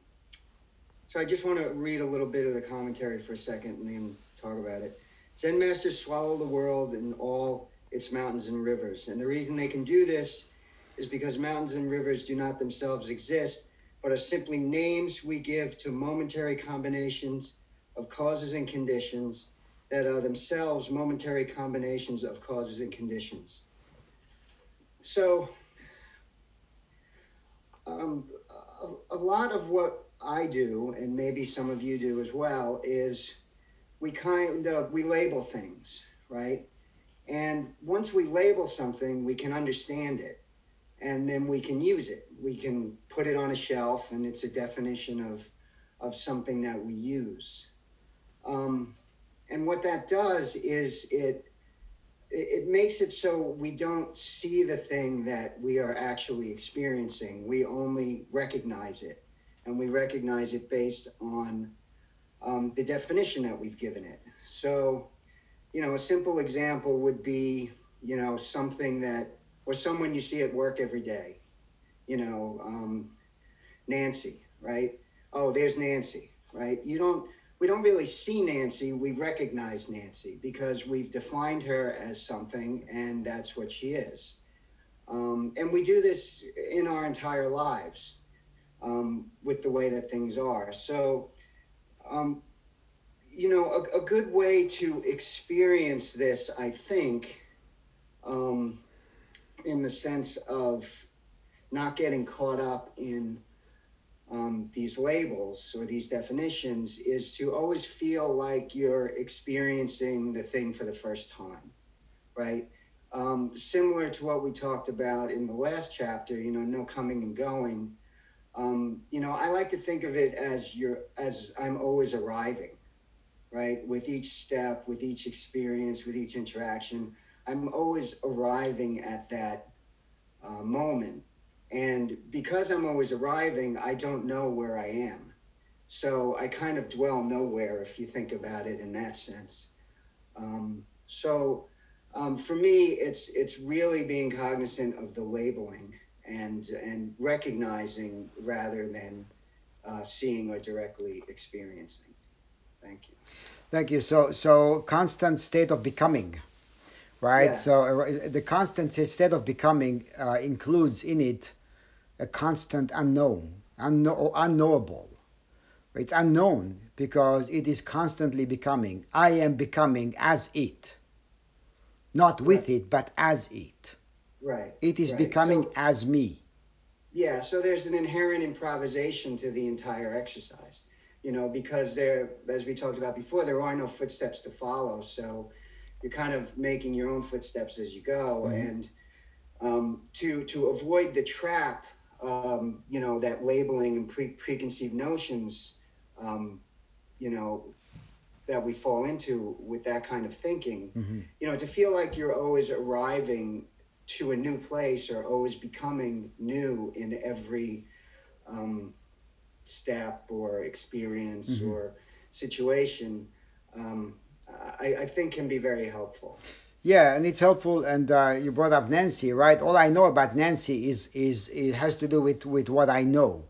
so I just want to read a little bit of the commentary for a second and then talk about it. Zen masters swallow the world and all its mountains and rivers. And the reason they can do this is because mountains and rivers do not themselves exist, but are simply names we give to momentary combinations of causes and conditions that are themselves momentary combinations of causes and conditions. So, um, a, a lot of what I do, and maybe some of you do as well, is we kind of we label things, right? And once we label something, we can understand it, and then we can use it. We can put it on a shelf, and it's a definition of of something that we use. Um, and what that does is it it makes it so we don't see the thing that we are actually experiencing. We only recognize it, and we recognize it based on um, the definition that we've given it. So, you know, a simple example would be, you know, something that, or someone you see at work every day, you know, um, Nancy, right? Oh, there's Nancy, right? You don't, we don't really see Nancy, we recognize Nancy because we've defined her as something and that's what she is. Um, and we do this in our entire lives um, with the way that things are. So, um, you know, a, a, good way to experience this, I think, um, in the sense of not getting caught up in um, these labels or these definitions is to always feel like you're experiencing the thing for the first time, right? Um, similar to what we talked about in the last chapter, you know, no coming and going. Um, you know, I like to think of it as you're as I'm always arriving, right? With each step, with each experience, with each interaction, I'm always arriving at that uh, moment and because I'm always arriving, I don't know where I am. So I kind of dwell nowhere if you think about it in that sense. Um, so um, for me, it's it's really being cognizant of the labeling and and recognizing rather than uh, seeing or directly experiencing. Thank you. Thank you. So so constant state of becoming, right? Yeah. So uh, the constant state of becoming uh, includes in it a constant unknown, unknow- unknowable. It's unknown because it is constantly becoming. I am becoming as it, not with right. it, but as it. Right. It is right. becoming so, as me. Yeah, so there's an inherent improvisation to the entire exercise, you know, because there, as we talked about before, there are no footsteps to follow. So you're kind of making your own footsteps as you go. Mm-hmm. And um, to, to avoid the trap um, you know, that labeling and pre- preconceived notions, um, you know, that we fall into with that kind of thinking, mm-hmm. you know, to feel like you're always arriving to a new place or always becoming new in every um, step or experience mm-hmm. or situation, um, I, I think can be very helpful. Yeah, and it's helpful. And uh, you brought up Nancy, right? All I know about Nancy is is it has to do with with what I know,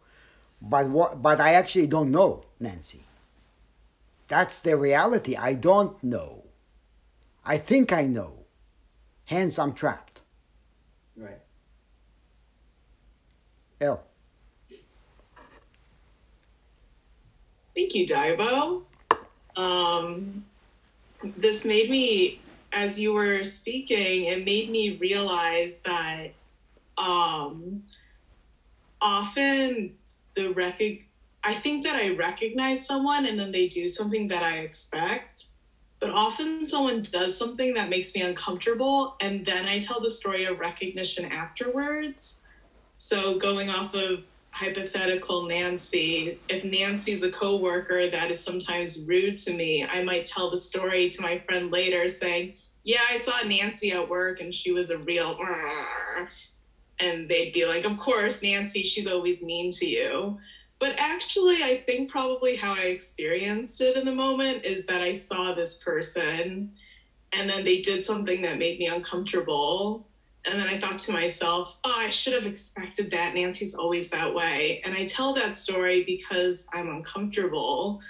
but what but I actually don't know Nancy. That's the reality. I don't know. I think I know. Hence, I'm trapped. Right. Elle. Thank you, Daibo. Um, this made me as you were speaking, it made me realize that um, often the rec- I think that I recognize someone and then they do something that I expect, but often someone does something that makes me uncomfortable, and then I tell the story of recognition afterwards. So, going off of hypothetical Nancy, if Nancy's a coworker that is sometimes rude to me, I might tell the story to my friend later saying, Yeah, I saw Nancy at work and she was a real. And they'd be like, Of course, Nancy, she's always mean to you. But actually, I think probably how I experienced it in the moment is that I saw this person and then they did something that made me uncomfortable and then I thought to myself, oh, I should have expected that. Nancy's always that way. And I tell that story because I'm uncomfortable.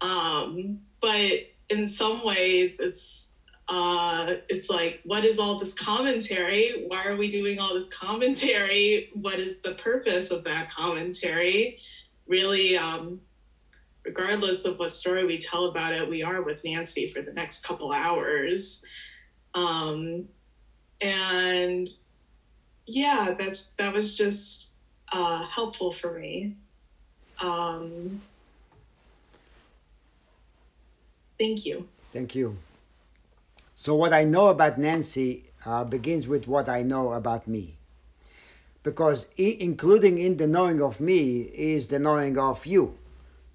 Um, but in some ways, it's uh, it's like, what is all this commentary? Why are we doing all this commentary? What is the purpose of that commentary? Really, um, regardless of what story we tell about it, we are with Nancy for the next couple hours. Um, and yeah that's that was just uh, helpful for me um, thank you thank you so what i know about nancy uh, begins with what i know about me. Because including in the knowing of me is the knowing of you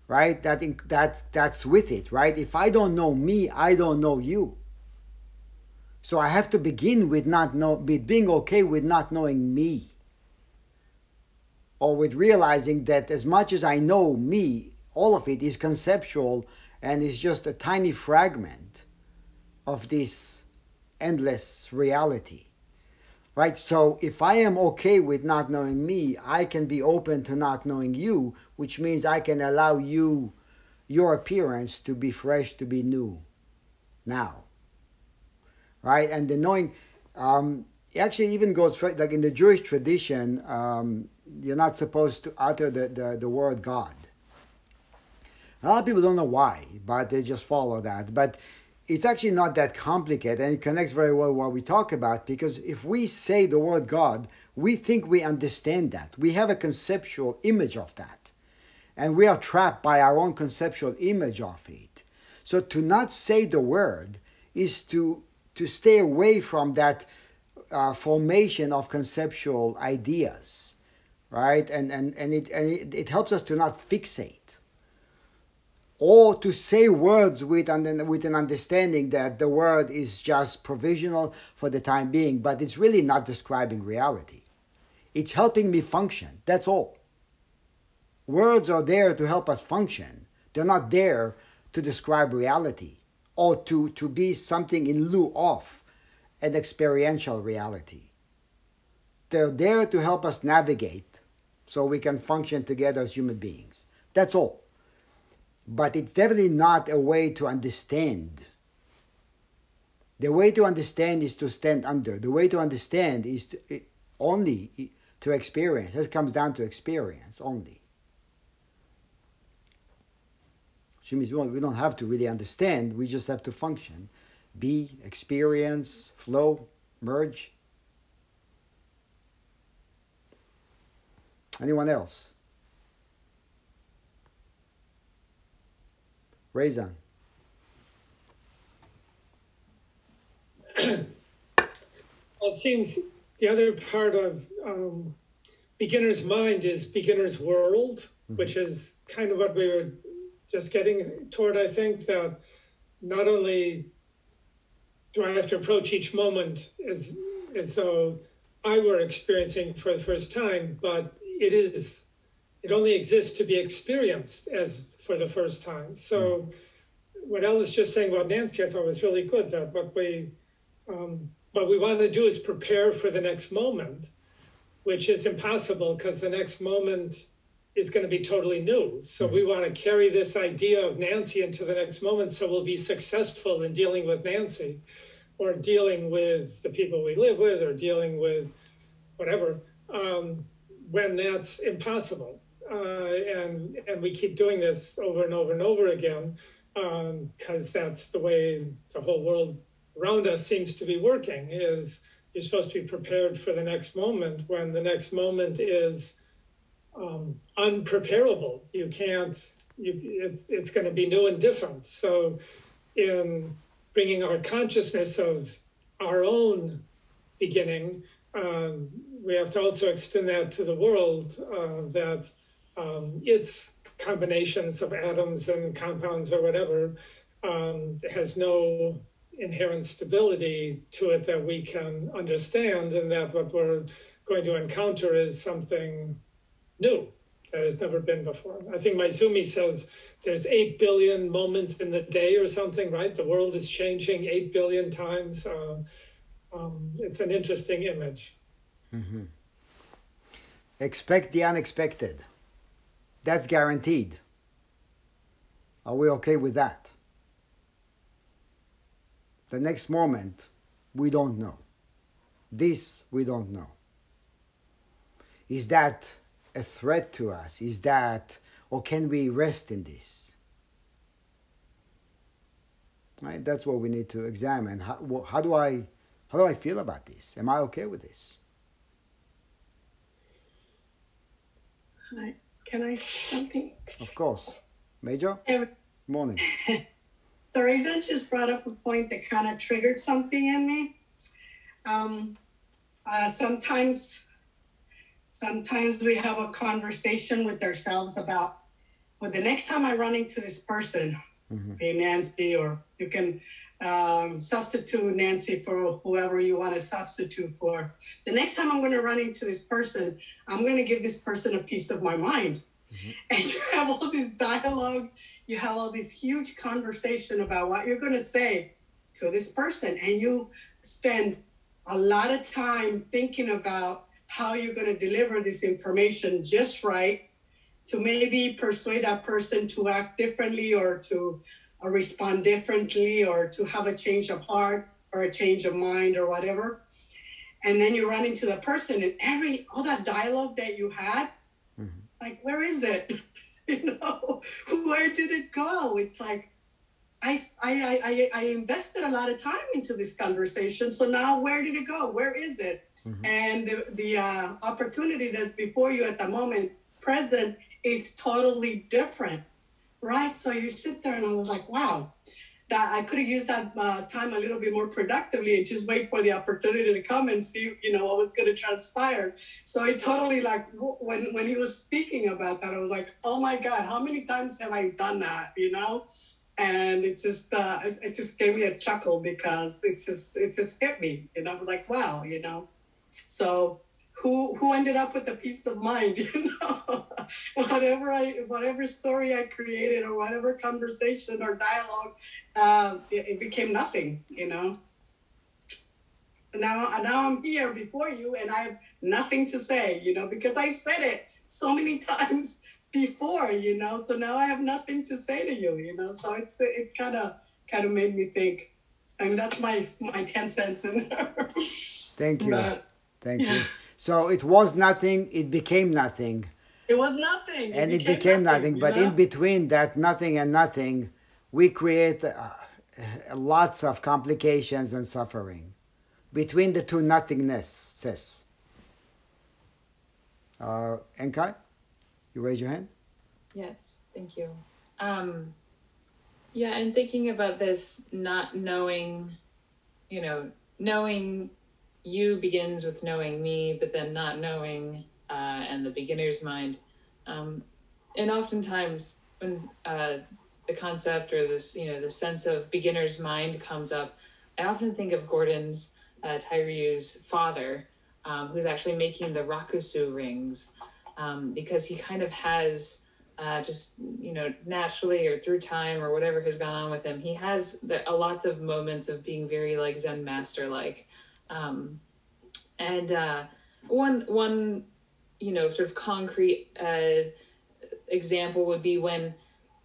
right? That in- that that's with it right? If i don't know me i don't know you. So I have to begin with not know with being okay with not knowing me. Or with realizing that as much as I know me, all of it is conceptual and is just a tiny fragment of this endless reality. Right? So if I am okay with not knowing me, I can be open to not knowing you, which means I can allow you your appearance to be fresh, to be new now right? And the knowing, um, actually even goes like in the Jewish tradition, um, you're not supposed to utter the, the, the word God. A lot of people don't know why, but they just follow that. But it's actually not that complicated and it connects very well what we talk about because if we say the word God, we think we understand that. We have a conceptual image of that. And we are trapped by our own conceptual image of it. So to not say the word is to to stay away from that uh, formation of conceptual ideas, right? And and and it and it, it helps us to not fixate, or to say words with and with an understanding that the word is just provisional for the time being, but it's really not describing reality. It's helping me function. That's all. Words are there to help us function. They're not there to describe reality or to, to be something in lieu of an experiential reality. They're there to help us navigate so we can function together as human beings. That's all. But it's definitely not a way to understand. The way to understand is to stand under. The way to understand is to, only to experience. It comes down to experience only. which means we don't have to really understand, we just have to function, be, experience, flow, merge. Anyone else? Raizan. well, it seems the other part of um, beginner's mind is beginner's world, mm-hmm. which is kind of what we were just getting toward, I think, that not only do I have to approach each moment as, as though I were experiencing for the first time, but it is, it only exists to be experienced as for the first time. So, hmm. what Elle was just saying about Nancy, I thought was really good. That what we, um, what we want to do is prepare for the next moment, which is impossible because the next moment is going to be totally new. So we want to carry this idea of Nancy into the next moment so we'll be successful in dealing with Nancy or dealing with the people we live with or dealing with whatever um, when that's impossible. Uh, and and we keep doing this over and over and over again because um, that's the way the whole world around us seems to be working is you're supposed to be prepared for the next moment when the next moment is um, unpreparable. You can't. You, it's it's going to be new and different. So, in bringing our consciousness of our own beginning, um, we have to also extend that to the world, uh, that um, its combinations of atoms and compounds or whatever um, has no inherent stability to it that we can understand, and that what we're going to encounter is something new that has never been before. I think Maezumi says there's 8 billion moments in the day or something, right? The world is changing 8 billion times. Uh, um, it's an interesting image. Mm-hmm. Expect the unexpected. That's guaranteed. Are we okay with that? The next moment, we don't know. This, we don't know. Is that a threat to us? Is that, or can we rest in this? Right? That's what we need to examine. How, how do I, how do I feel about this? Am I okay with this? Hi. Can I say something? Of course. Major? Morning. Teresa just brought up a point that kind of triggered something in me. Um, uh, sometimes sometimes we have a conversation with ourselves about well the next time i run into this person mm-hmm. hey nancy or you can um, substitute nancy for whoever you want to substitute for the next time i'm going to run into this person i'm going to give this person a piece of my mind mm-hmm. and you have all this dialogue you have all this huge conversation about what you're going to say to this person and you spend a lot of time thinking about how you're going to deliver this information just right to maybe persuade that person to act differently or to uh, respond differently or to have a change of heart or a change of mind or whatever and then you run into the person and every all that dialogue that you had mm-hmm. like where is it you know where did it go it's like I, I, I, I invested a lot of time into this conversation. So now where did it go? Where is it? Mm-hmm. And the, the uh, opportunity that's before you at the moment present is totally different, right? So you sit there and I was like, wow, that I could have used that uh, time a little bit more productively and just wait for the opportunity to come and see, you know, what was going to transpire. So it totally like when when he was speaking about that, I was like, oh my god, how many times have I done that? You know, and it just uh, it just gave me a chuckle because it just it just hit me, and I was like, wow, you know. So who who ended up with a peace of mind, you know? whatever I whatever story I created or whatever conversation or dialogue, uh, it, became nothing, you know. Now now I'm here before you, and I have nothing to say, you know, because I said it so many times before, you know. So now I have nothing to say to you, you know. So it's it kind of kind of made me think. I mean, that's my my ten cents in there. Thank you, but, thank you. So it was nothing. It became nothing. It was nothing. It and became it became nothing. nothing but know? in between that nothing and nothing, we create uh, lots of complications and suffering between the two nothingnesses. Uh, Enkai? You raise your hand? Yes, thank you. Um, yeah, and thinking about this, not knowing, you know, knowing you begins with knowing me, but then not knowing uh, and the beginner's mind. Um, and oftentimes, when uh, the concept or this, you know, the sense of beginner's mind comes up, I often think of Gordon's uh, Tyryu's father, um, who's actually making the Rakusu rings um, because he kind of has uh, just you know naturally or through time or whatever has gone on with him he has the, lots of moments of being very like zen master like um, and uh, one one you know sort of concrete uh, example would be when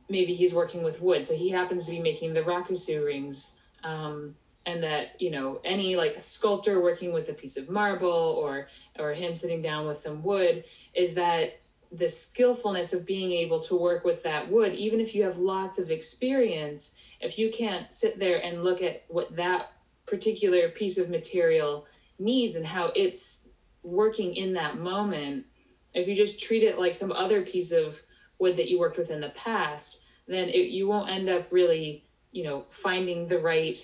maybe he's working with wood. So he happens to be making the rakusu rings um, and that you know any like sculptor working with a piece of marble or or him sitting down with some wood is that the skillfulness of being able to work with that wood even if you have lots of experience if you can't sit there and look at what that particular piece of material needs and how it's working in that moment if you just treat it like some other piece of wood that you worked with in the past then it, you won't end up really you know finding the right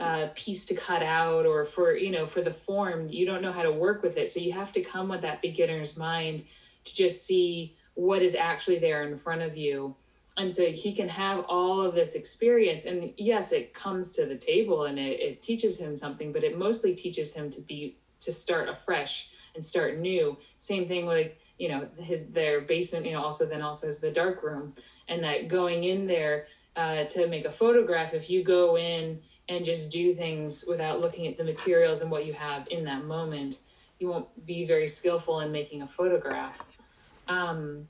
uh, piece to cut out or for you know for the form. You don't know how to work with it. So you have to come with that beginner's mind to just see what is actually there in front of you and so he can have all of this experience. And yes it comes to the table and it, it teaches him something but it mostly teaches him to be to start afresh and start new. Same thing with you know his, their basement you know also then also has the dark room and that going in there uh, to make a photograph if you go in and just do things without looking at the materials and what you have in that moment you won't be very skillful in making a photograph. Um,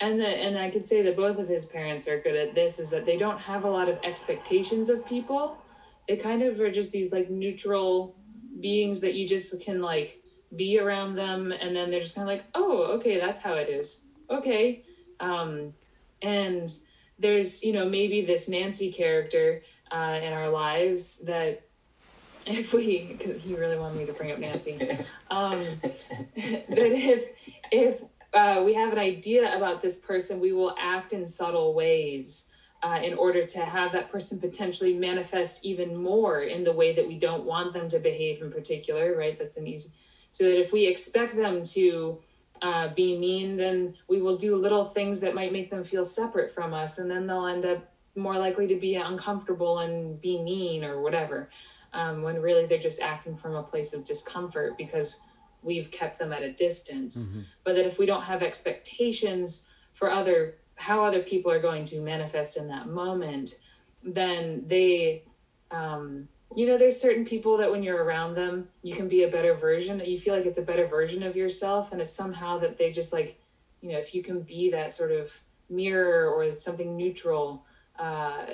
and the, and I could say that both of his parents are good at this is that they don't have a lot of expectations of people. They kind of are just these like neutral beings that you just can like be around them and then they're just kind of like, "Oh, okay, that's how it is." Okay. Um and there's, you know, maybe this Nancy character uh in our lives that if we cuz he really wanted me to bring up Nancy. Um that if if uh, we have an idea about this person, we will act in subtle ways uh, in order to have that person potentially manifest even more in the way that we don't want them to behave in particular, right? That's an easy. So that if we expect them to uh, be mean, then we will do little things that might make them feel separate from us, and then they'll end up more likely to be uncomfortable and be mean or whatever. Um, when really they're just acting from a place of discomfort because we've kept them at a distance mm-hmm. but that if we don't have expectations for other how other people are going to manifest in that moment then they um, you know there's certain people that when you're around them you can be a better version that you feel like it's a better version of yourself and it's somehow that they just like you know if you can be that sort of mirror or something neutral uh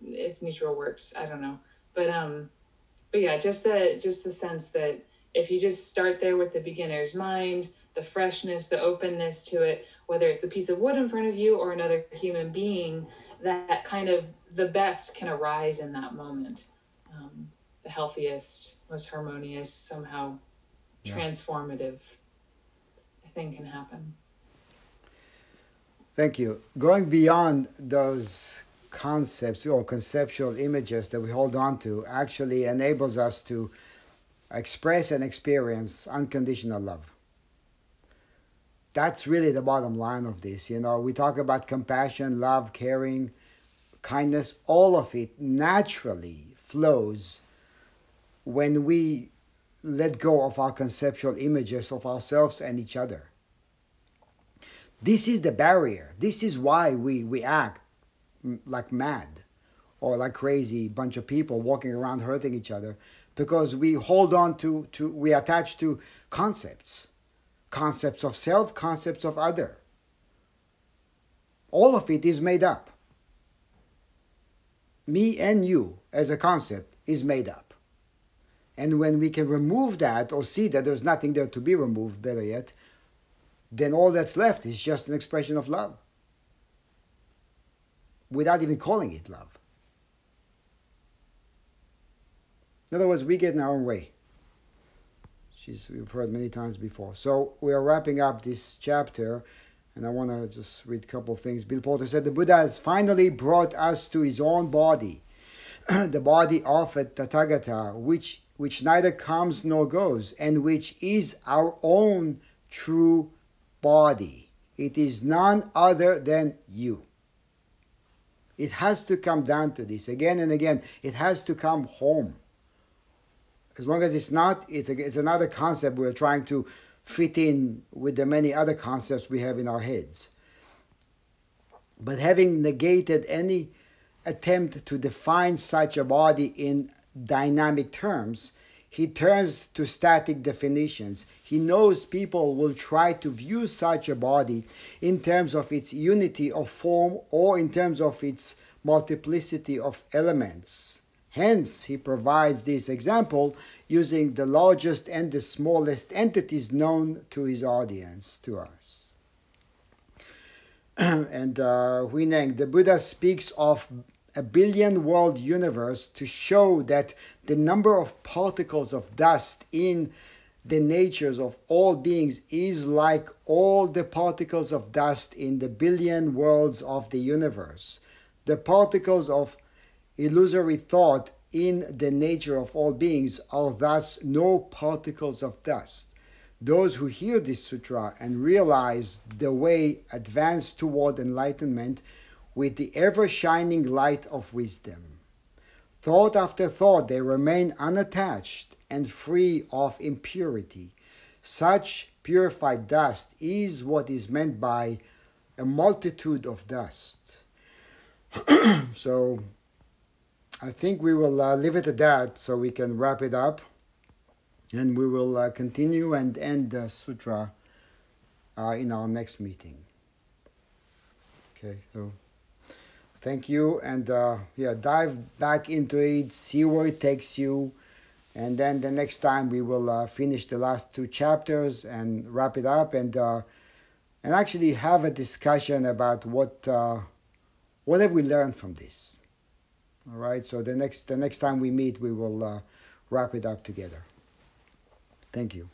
if neutral works i don't know but um but yeah just the just the sense that if you just start there with the beginner's mind, the freshness, the openness to it, whether it's a piece of wood in front of you or another human being, that kind of the best can arise in that moment. Um, the healthiest, most harmonious, somehow yeah. transformative thing can happen. Thank you. Going beyond those concepts or conceptual images that we hold on to actually enables us to express and experience unconditional love. That's really the bottom line of this. You know, we talk about compassion, love, caring, kindness, all of it naturally flows when we let go of our conceptual images of ourselves and each other. This is the barrier. This is why we, we act like mad or like crazy bunch of people walking around hurting each other because we hold on to, to we attach to concepts. Concepts of self concepts of other. All of it is made up. Me and you as a concept is made up. And when we can remove that or see that there's nothing there to be removed better yet then all that's left is just an expression of love. Without even calling it love In other words, we get in our own way. She's, we've heard many times before. So we are wrapping up this chapter, and I want to just read a couple of things. Bill Porter said, The Buddha has finally brought us to his own body, the body of a Tathagata, which, which neither comes nor goes, and which is our own true body. It is none other than you. It has to come down to this again and again. It has to come home. As long as it's not, it's, a, it's another concept we're trying to fit in with the many other concepts we have in our heads. But having negated any attempt to define such a body in dynamic terms, he turns to static definitions. He knows people will try to view such a body in terms of its unity of form or in terms of its multiplicity of elements. Hence, he provides this example using the largest and the smallest entities known to his audience, to us. and uh, Huineng, the Buddha speaks of a billion world universe to show that the number of particles of dust in the natures of all beings is like all the particles of dust in the billion worlds of the universe. The particles of illusory thought in the nature of all beings are thus no particles of dust. Those who hear this sutra and realize the way advance toward enlightenment with the ever shining light of wisdom. Thought after thought, they remain unattached and free of impurity. Such purified dust is what is meant by a multitude of dust. so I think we will uh, leave it at that so we can wrap it up. And we will uh, continue and end the sutra uh, in our next meeting. Okay, so thank you. And uh, yeah, dive back into it, see where it takes you. And then the next time we will uh, finish the last two chapters and wrap it up and uh, and actually have a discussion about what what have we learned from this. All right. So the next the next time we meet, we will uh, wrap it up together. Thank you.